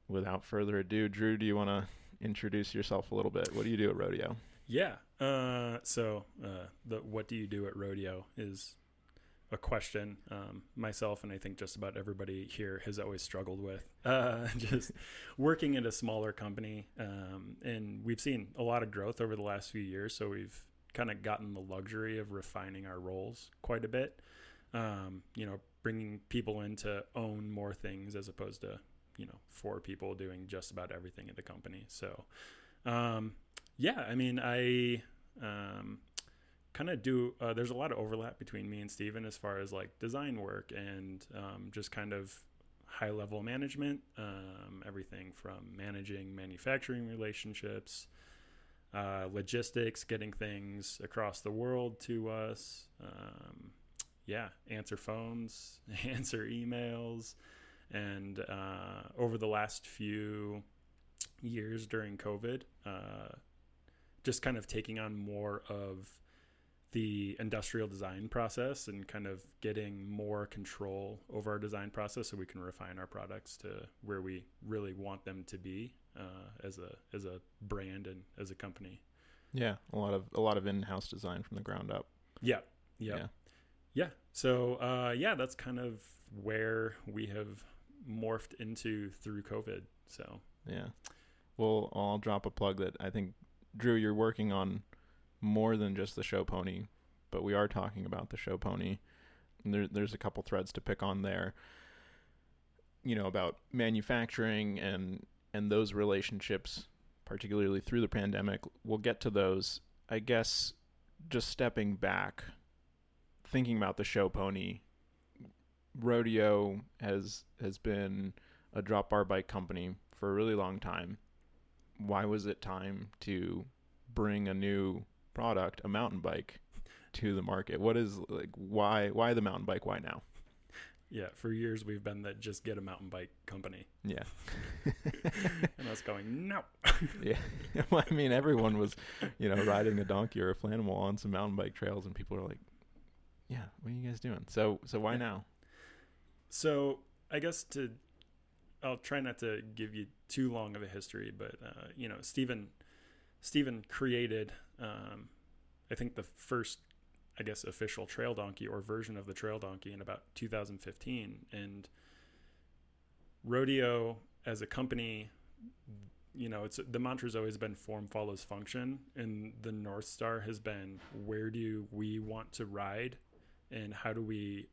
without further ado, Drew, do you want to introduce yourself a little bit? What do you do at Rodeo? Yeah. Uh, so, uh, the what do you do at rodeo is a question um, myself and I think just about everybody here has always struggled with. Uh, just working at a smaller company, um, and we've seen a lot of growth over the last few years. So we've kind of gotten the luxury of refining our roles quite a bit. Um, you know, bringing people in to own more things as opposed to you know four people doing just about everything at the company. So, um, yeah, I mean, I um, kind of do. Uh, there's a lot of overlap between me and Steven as far as like design work and um, just kind of high level management. Um, everything from managing manufacturing relationships, uh, logistics, getting things across the world to us. Um, yeah, answer phones, answer emails. And uh, over the last few years during COVID, uh, just kind of taking on more of the industrial design process and kind of getting more control over our design process so we can refine our products to where we really want them to be uh, as a as a brand and as a company. Yeah, a lot of a lot of in-house design from the ground up. Yeah. Yeah. Yeah. Yeah. So uh, yeah, that's kind of where we have morphed into through COVID. So Yeah. Well, I'll drop a plug that I think Drew, you're working on more than just the show pony, but we are talking about the show pony. And there, there's a couple threads to pick on there. You know about manufacturing and and those relationships, particularly through the pandemic. We'll get to those. I guess just stepping back, thinking about the show pony. Rodeo has has been a drop bar bike company for a really long time. Why was it time to bring a new product, a mountain bike, to the market? What is like why why the mountain bike? Why now? yeah, for years we've been that just get a mountain bike company, Yeah. and us going no. yeah. well, I mean, everyone was, you know, riding a donkey or a Flaanimal on some mountain bike trails, and people are like, "Yeah, what are you guys doing?" So, so why Yeah. now? So I guess to, I'll try not to give you too long of a history, but uh, you know, Stephen, Stephen created, um, I think the first, I guess, official trail donkey or version of the trail donkey in about 2015, and rodeo as a company. You know, it's the mantra's always been form follows function, and the north star has been where do we want to ride, and how do we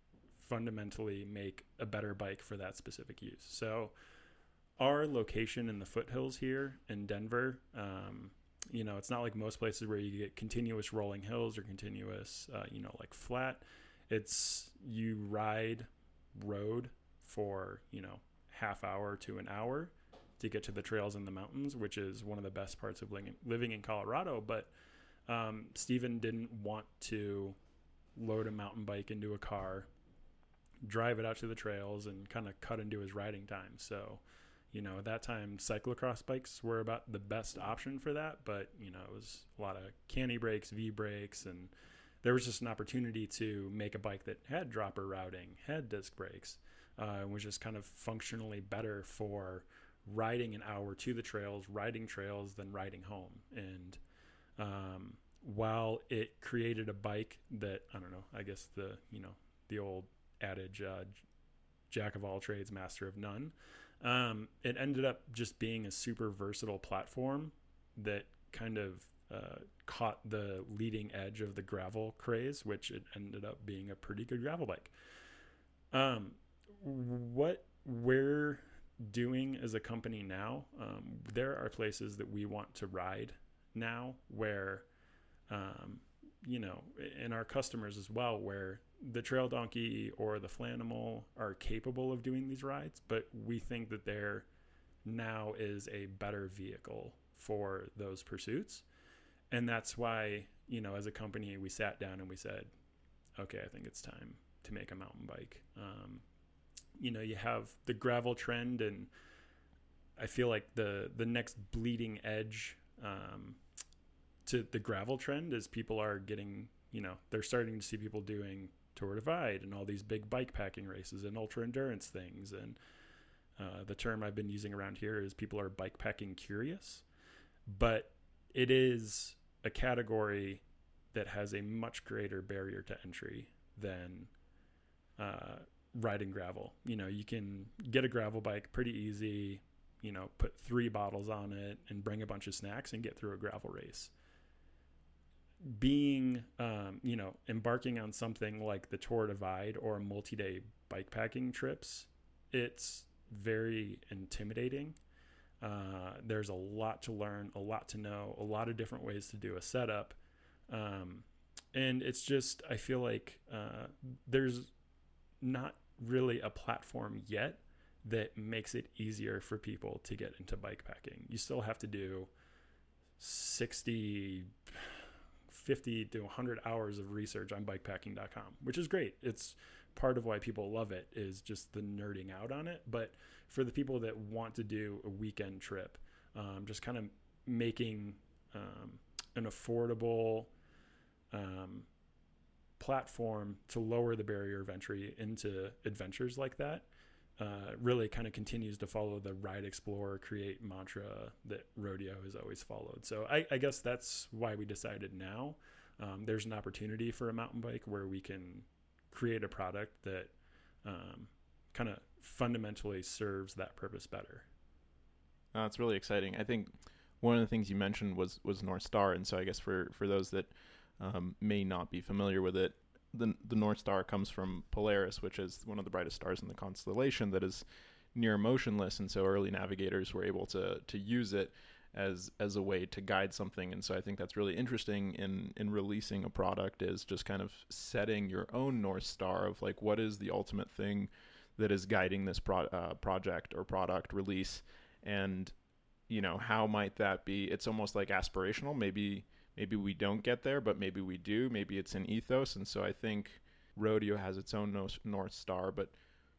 fundamentally make a better bike for that specific use. So, our location in the foothills here in Denver, um, you know, it's not like most places where you get continuous rolling hills or continuous, uh, you know, like flat. It's you ride road for, you know, half hour to an hour to get to the trails in the mountains, which is one of the best parts of living, in Colorado. But um, Stephen didn't want to load a mountain bike into a car drive it out to the trails and kind of cut into his riding time. So, you know, at that time, cyclocross bikes were about the best option for that. But, you know, it was a lot of canti brakes, V brakes, and there was just an opportunity to make a bike that had dropper routing, had disc brakes, uh, was just kind of functionally better for riding an hour to the trails, riding trails, than riding home. And um, while it created a bike that I don't know, I guess the you know the old adage, uh, jack of all trades, master of none. Um, it ended up just being a super versatile platform that kind of uh, caught the leading edge of the gravel craze, which it ended up being a pretty good gravel bike. Um, what we're doing as a company now, um, there are places that we want to ride now where, um, you know, and our customers as well, where the trail donkey or the Flaanimal are capable of doing these rides, but we think that there now is a better vehicle for those pursuits. And that's why, you know, as a company, we sat down and we said, okay, I think it's time to make a mountain bike. Um, you know, you have the gravel trend, and I feel like the the next bleeding edge um, to the gravel trend is people are getting, you know, they're starting to see people doing Tour Divide and all these big bike packing races and ultra endurance things. And uh, the term I've been using around here is people are bike packing curious, but it is a category that has a much greater barrier to entry than uh, riding gravel. You know, you can get a gravel bike pretty easy, you know, put three bottles on it and bring a bunch of snacks and get through a gravel race. Being, um, you know, embarking on something like the Tour Divide or multi day bike packing trips, it's very intimidating. Uh, there's a lot to learn, a lot to know, a lot of different ways to do a setup. Um, and it's just, I feel like uh, there's not really a platform yet that makes it easier for people to get into bike packing. You still have to do 60, 50 to 100 hours of research on bikepacking.com, which is great. It's part of why people love it is just the nerding out on it. But for the people that want to do a weekend trip, um, just kind of making um, an affordable, um, platform to lower the barrier of entry into adventures like that uh, really kind of continues to follow the ride, explore, create mantra that rodeo has always followed. So I, I guess that's why we decided now um, there's an opportunity for a mountain bike where we can create a product that um, kind of fundamentally serves that purpose better. It's really exciting. I think one of the things you mentioned was was North Star, and so I guess for for those that um, may not be familiar with it, the the North Star comes from Polaris, which is one of the brightest stars in the constellation that is near motionless, and so early navigators were able to to use it as as a way to guide something. And so I think that's really interesting in in releasing a product is just kind of setting your own North Star of like what is the ultimate thing that is guiding this pro- uh, project or product release, and you know how might that be? It's almost like aspirational, maybe maybe we don't get there, but maybe we do. Maybe it's an ethos, and so I think rodeo has its own north star. But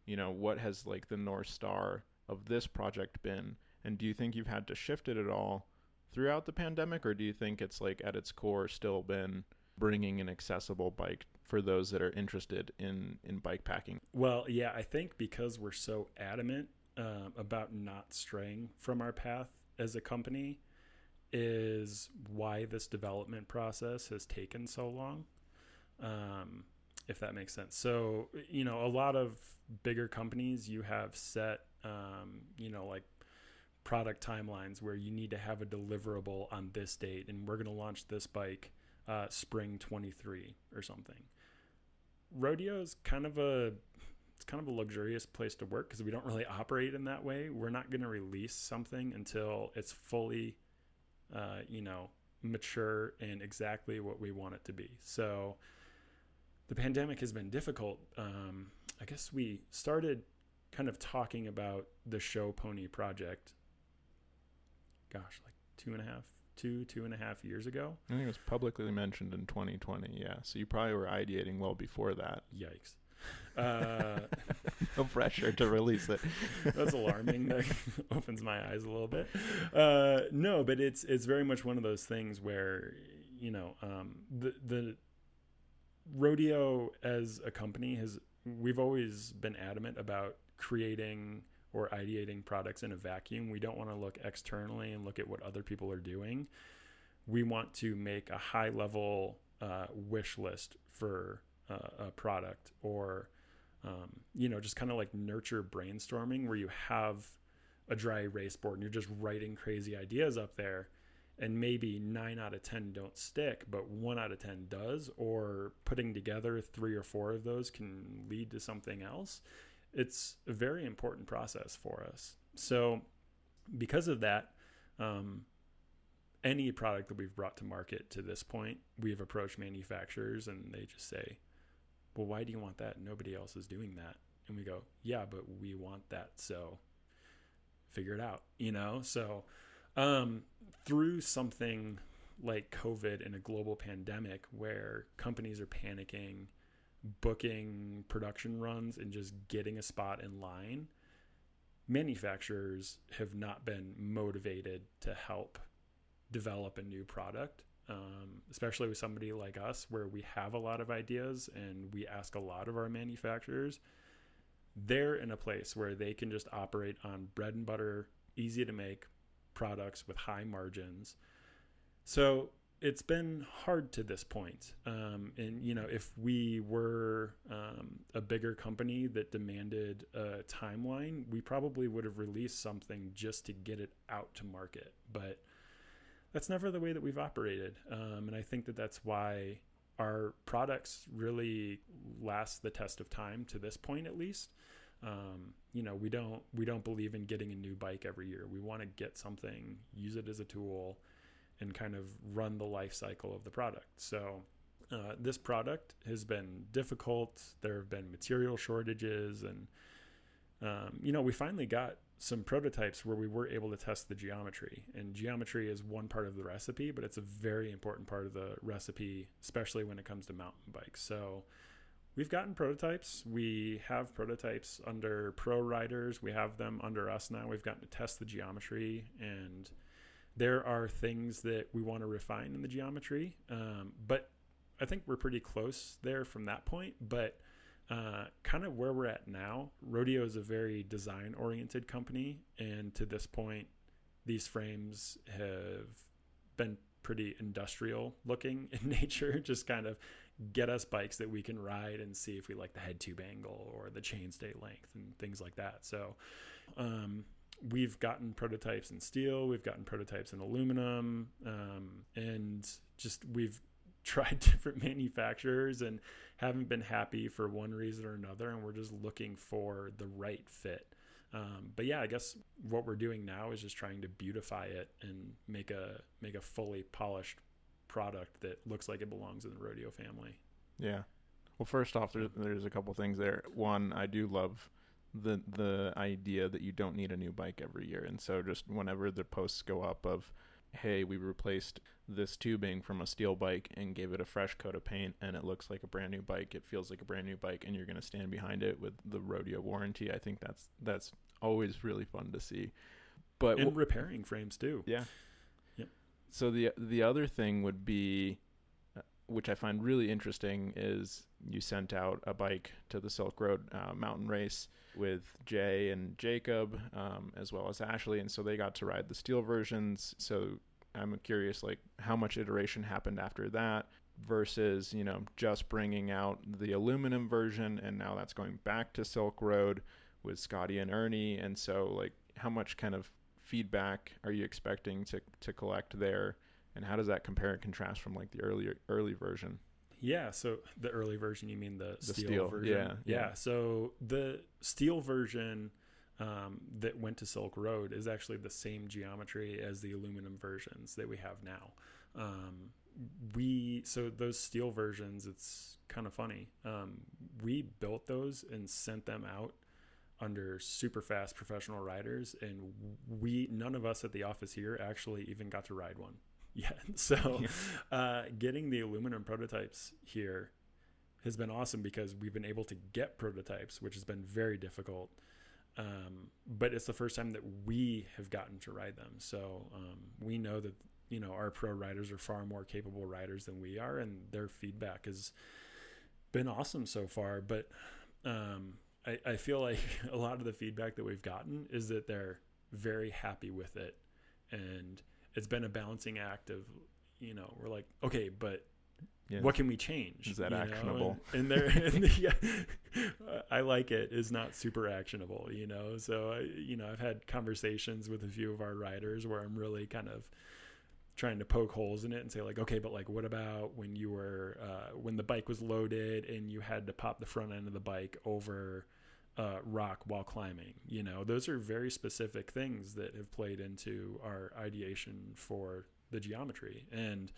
you know, what has like the north star of this project been? And do you think you've had to shift it at all throughout the pandemic, or do you think it's like at its core still been bringing an accessible bike for those that are interested in in bike packing? Well, yeah, I think because we're so adamant um, about not straying from our path as a company, is why this development process has taken so long. Um, if that makes sense. So, you know, a lot of bigger companies, you have set, um, you know, like product timelines where you need to have a deliverable on this date, and we're going to launch this bike uh, spring 23 or something. Rodeo is kind of a it's kind of a luxurious place to work because we don't really operate in that way. We're not going to release something until it's fully uh, you know, mature and exactly what we want it to be. So the pandemic has been difficult. Um, I guess we started kind of talking about the show pony project. Gosh, like two and a half, two, two and a half years ago. I think it was publicly mentioned in 2020. Yeah. So you probably were ideating well before that. Yikes. Uh, no pressure to release it. that's alarming. That opens my eyes a little bit. Uh, no, but it's it's very much one of those things where you know um, the the rodeo as a company has we've always been adamant about creating or ideating products in a vacuum. We don't want to look externally and look at what other people are doing. we want to make a high level uh, wish list for uh, a product or um, you know just kind of like nurture brainstorming where you have a dry erase board and you're just writing crazy ideas up there and maybe nine out of 10 don't stick, but one out of 10 does, or putting together three or four of those can lead to something else. It's a very important process for us. So, because of that, um, any product that we've brought to market to this point, we've approached manufacturers and they just say, Well, why do you want that? Nobody else is doing that. And we go, Yeah, but we want that. So, figure it out, you know? So, um, through something like COVID and a global pandemic where companies are panicking, booking production runs, and just getting a spot in line, manufacturers have not been motivated to help develop a new product. Um, especially with somebody like us, where we have a lot of ideas and we ask a lot of our manufacturers, they're in a place where they can just operate on bread and butter, easy to make products with high margins. So it's been hard to this point. Um, and, you know, if we were um, a bigger company that demanded a timeline, we probably would have released something just to get it out to market. But that's never the way that we've operated. Um, and I think that that's why our products really last the test of time to this point, at least. Um, you know, we don't we don't believe in getting a new bike every year. We want to get something, use it as a tool, and kind of run the life cycle of the product. So uh, this product has been difficult. There have been material shortages, and um, you know, we finally got some prototypes where we were able to test the geometry. And geometry is one part of the recipe, but it's a very important part of the recipe, especially when it comes to mountain bikes. So we've gotten prototypes. We have prototypes under pro riders. We have them under us now. We've gotten to test the geometry, and there are things that we want to refine in the geometry. Um, but I think we're pretty close there from that point. But uh, kind of where we're at now, Rodeo is a very design oriented company. And to this point, these frames have been pretty industrial looking in nature, just kind of get us bikes that we can ride and see if we like the head tube angle or the chainstay length and things like that. So, um, we've gotten prototypes in steel, we've gotten prototypes in aluminum, um, and just we've tried different manufacturers and haven't been happy for one reason or another. And we're just looking for the right fit. Um, but yeah, I guess what we're doing now is just trying to beautify it and make a make a fully polished product that looks like it belongs in the rodeo family. Yeah. Well, first off, there's, there's a couple things there. One, I do love the the idea that you don't need a new bike every year, and so just whenever the posts go up of, hey, we replaced this tubing from a steel bike and gave it a fresh coat of paint, and it looks like a brand new bike. It feels like a brand new bike, and you're going to stand behind it with the rodeo warranty. I think that's that's always really fun to see. But and repairing frames too. Yeah, yep so the the other thing would be, uh, which I find really interesting, is you sent out a bike to the Silk Road uh, mountain race with Jay and Jacob, um, as well as Ashley, and so they got to ride the steel versions. So I'm curious, like how much iteration happened after that versus you know just bringing out the aluminum version, and now that's going back to Silk Road with Scotty and Ernie, and so like how much kind of feedback are you expecting to to collect there, and how does that compare and contrast from like the earlier early version? Yeah, so the early version, you mean the, The steel, steel, version? yeah, yeah. So the steel version um, that went to Silk Road is actually the same geometry as the aluminum versions that we have now. Um, we so those steel versions, it's kind of funny. Um, we built those and sent them out under super fast professional riders, and we none of us at the office here actually even got to ride one yet. So, uh, getting the aluminum prototypes here has been awesome because we've been able to get prototypes, which has been very difficult. Um, but it's the first time that we have gotten to ride them. So um, we know that you know our pro riders are far more capable riders than we are, and their feedback has been awesome so far. But um, I, I feel like a lot of the feedback that we've gotten is that they're very happy with it, and it's been a balancing act of you know, we're like, okay, but Yeah. what can we change? Is that you know? actionable? And, and there, and yeah, I like it. Is not super actionable, you know. So I, you know, I've had conversations with a few of our riders where I'm really kind of trying to poke holes in it and say like, okay, but like, what about when you were uh, when the bike was loaded and you had to pop the front end of the bike over uh, rock while climbing? You know, those are very specific things that have played into our ideation for the geometry and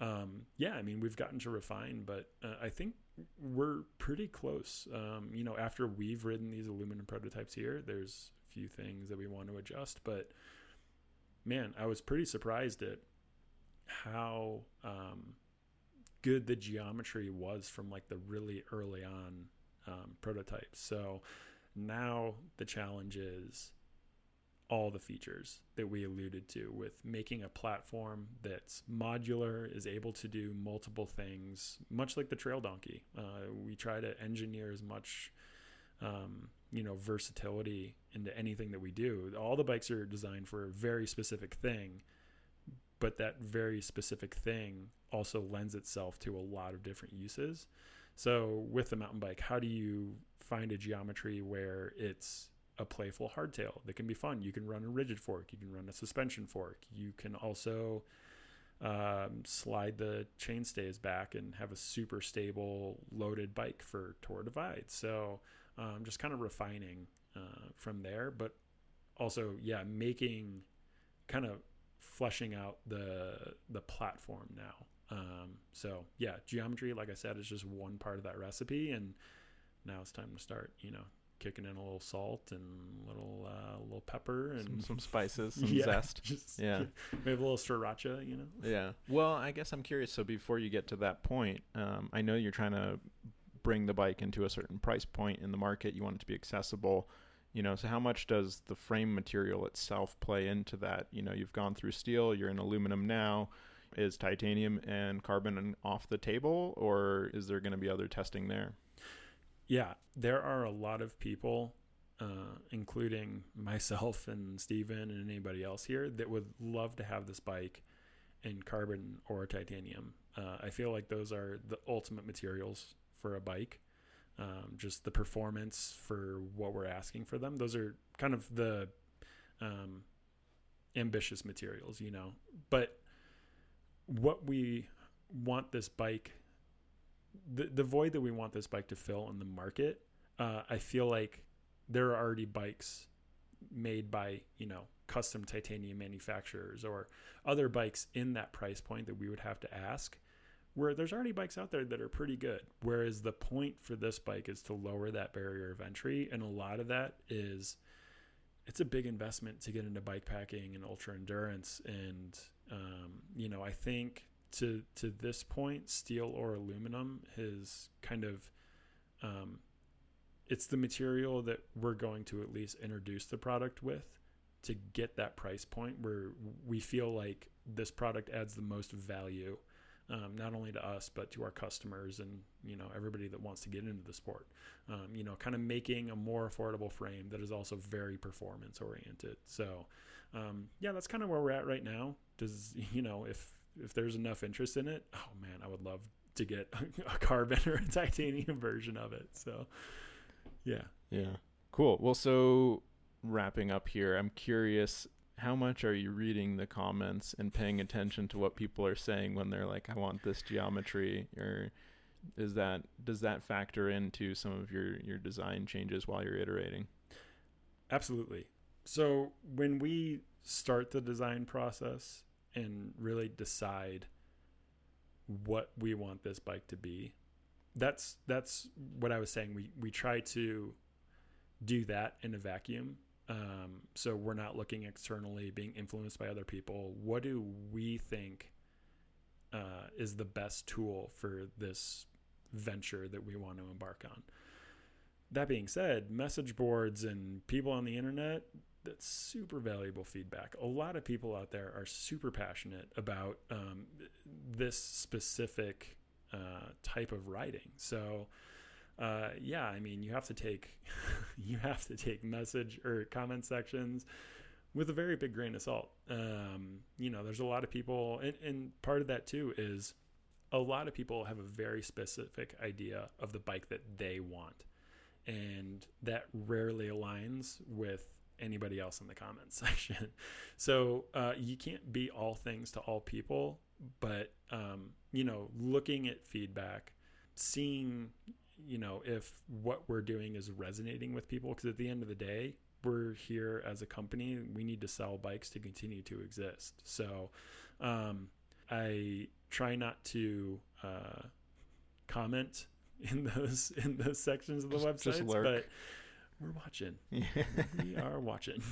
um, yeah, I mean, we've gotten to refine, but uh, I think we're pretty close. Um, you know, after we've ridden these aluminum prototypes here, there's a few things that we want to adjust, but man, I was pretty surprised at how um, good the geometry was from like the really early on um, prototypes. So now the challenge is all the features that we alluded to with making a platform that's modular, is able to do multiple things, much like the Trail Donkey. Uh, we try to engineer as much, um, you know, versatility into anything that we do. All the bikes are designed for a very specific thing, but that very specific thing also lends itself to a lot of different uses. So with the mountain bike, how do you find a geometry where it's a playful hardtail that can be fun. You can run a rigid fork. You can run a suspension fork. You can also um, slide the chainstays back and have a super stable loaded bike for tour divide. So um, just kind of refining uh, from there, but also yeah, making kind of fleshing out the the platform now. Um, so yeah, geometry, like I said, is just one part of that recipe, and now it's time to start. You know, kicking in a little salt and a little uh, little pepper and some, some spices, some Yeah, zest. just- Yeah. maybe a little sriracha. You know. Yeah. Well, I guess I'm curious. So before you get to that point, um, I know you're trying to bring the bike into a certain price point in the market. You want it to be accessible. You know, so how much does the frame material itself play into that? You know, you've gone through steel, you're in aluminum now. Is titanium and carbon off the table, or is there going to be other testing there? Yeah, there are a lot of people, uh, including myself and Steven and anybody else here, that would love to have this bike in carbon or titanium. Uh, I feel like those are the ultimate materials for a bike. Um, just the performance for what we're asking for them. Those are kind of the um, ambitious materials, you know. But what we want this bike the the void that we want this bike to fill in the market, uh, I feel like there are already bikes made by you know custom titanium manufacturers or other bikes in that price point that we would have to ask. Where there's already bikes out there that are pretty good. Whereas the point for this bike is to lower that barrier of entry, and a lot of that is it's a big investment to get into bike packing and ultra endurance. And um, you know, I think to to this point, steel or aluminum has kind of um, it's the material that we're going to at least introduce the product with to get that price point where we feel like this product adds the most value um, not only to us but to our customers and you know everybody that wants to get into the sport. Um, you know kind of making a more affordable frame that is also very performance oriented so um, yeah that's kind of where we're at right now. Does you know if if there's enough interest in it oh man i would love to get a carbon or a titanium version of it so yeah Yeah. Cool. Well, so wrapping up here, I'm curious how much are you reading the comments and paying attention to what people are saying when they're like, I want this geometry or is that does that factor into some of your your design changes while you're iterating? Absolutely. So when we start the design process and really decide what we want this bike to be, that's that's what I was saying. We we try to do that in a vacuum. Um, so we're not looking externally, being influenced by other people. What do we think uh, is the best tool for this venture that we want to embark on? that being said, message boards and people on the internet, that's super valuable feedback. A lot of people out there are super passionate about um, this specific uh, type of writing. So, uh, yeah, I mean, you have to take you have to take message or comment sections with a very big grain of salt. Um, you know, there's a lot of people, and, and part of that too is a lot of people have a very specific idea of the bike that they want. And that rarely aligns with anybody else in the comments section. So uh, you can't be all things to all people, but, um, you know, looking at feedback, seeing, you know, if what we're doing is resonating with people, because at the end of the day, we're here as a company. We need to sell bikes to continue to exist. So um, I try not to uh, comment in those in those sections of the Just- just websites, lurk. but we're watching. we are watching.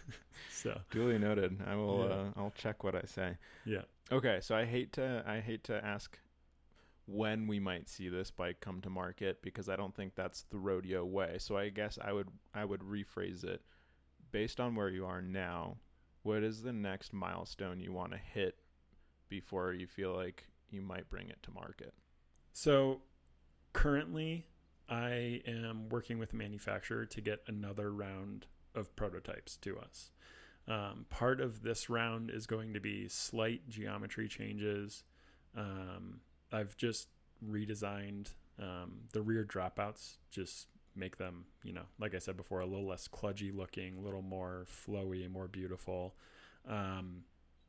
so Duly noted. I will. Yeah. Uh, I'll check what I say. yeah. Okay, so I hate to I hate to ask when we might see this bike come to market because I don't think that's the rodeo way. So I guess I would I would rephrase it based on where you are now. What is the next milestone you want to hit before you feel like you might bring it to market? So currently, I am working with a manufacturer to get another round of prototypes to us. Um, part of this round is going to be slight geometry changes. Um, I've just redesigned um, the rear dropouts, just make them, you know, like I said before, a little less kludgy looking, a little more flowy, more beautiful. Um,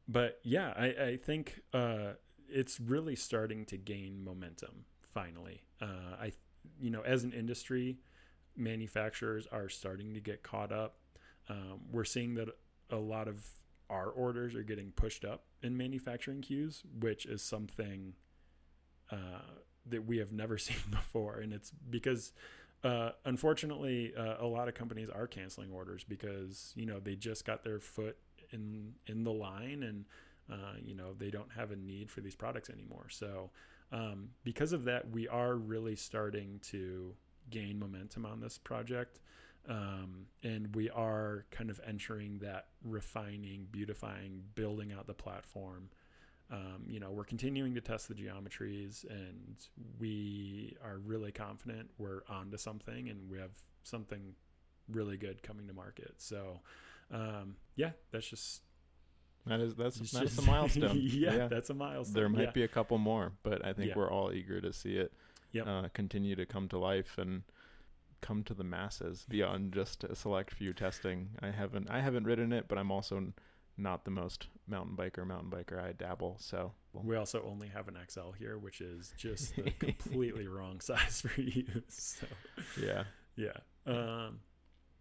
but yeah, I, I think uh, it's really starting to gain momentum finally. Uh, I, you know, as an industry, manufacturers are starting to get caught up. Um, we're seeing that a lot of our orders are getting pushed up in manufacturing queues, which is something uh, that we have never seen before, and it's because. Uh, unfortunately, uh, a lot of companies are canceling orders because you know they just got their foot in in the line and uh, you know they don't have a need for these products anymore. So um, because of that, we are really starting to gain momentum on this project. Um, and we are kind of entering that refining, beautifying, building out the platform. Um, you know, we're continuing to test the geometries, and we are really confident we're onto something, and we have something really good coming to market. So, um, yeah, that's just That is that's that's just- a milestone. yeah, that's a milestone. there might yeah. be a couple more, but I think Yeah. we're all eager to see it Yep. uh, continue to come to life and come to the masses beyond just a select few testing. I haven't I haven't ridden it, but I'm also not the most mountain biker. Mountain biker, I dabble. So We also only have an XL here, which is just the completely wrong size for you. So yeah, yeah, um,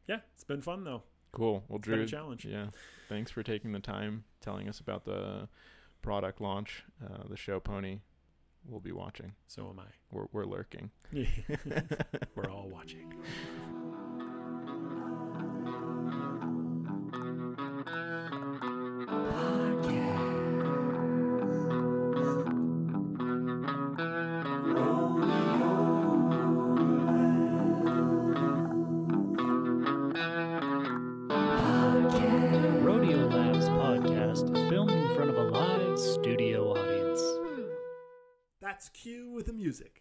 yeah, it's been fun though. Cool. Well, Drew, challenge. yeah, thanks for taking the time telling us about the product launch, uh, the show pony. We'll be watching. So am I. We're we're lurking. We're all watching. Music.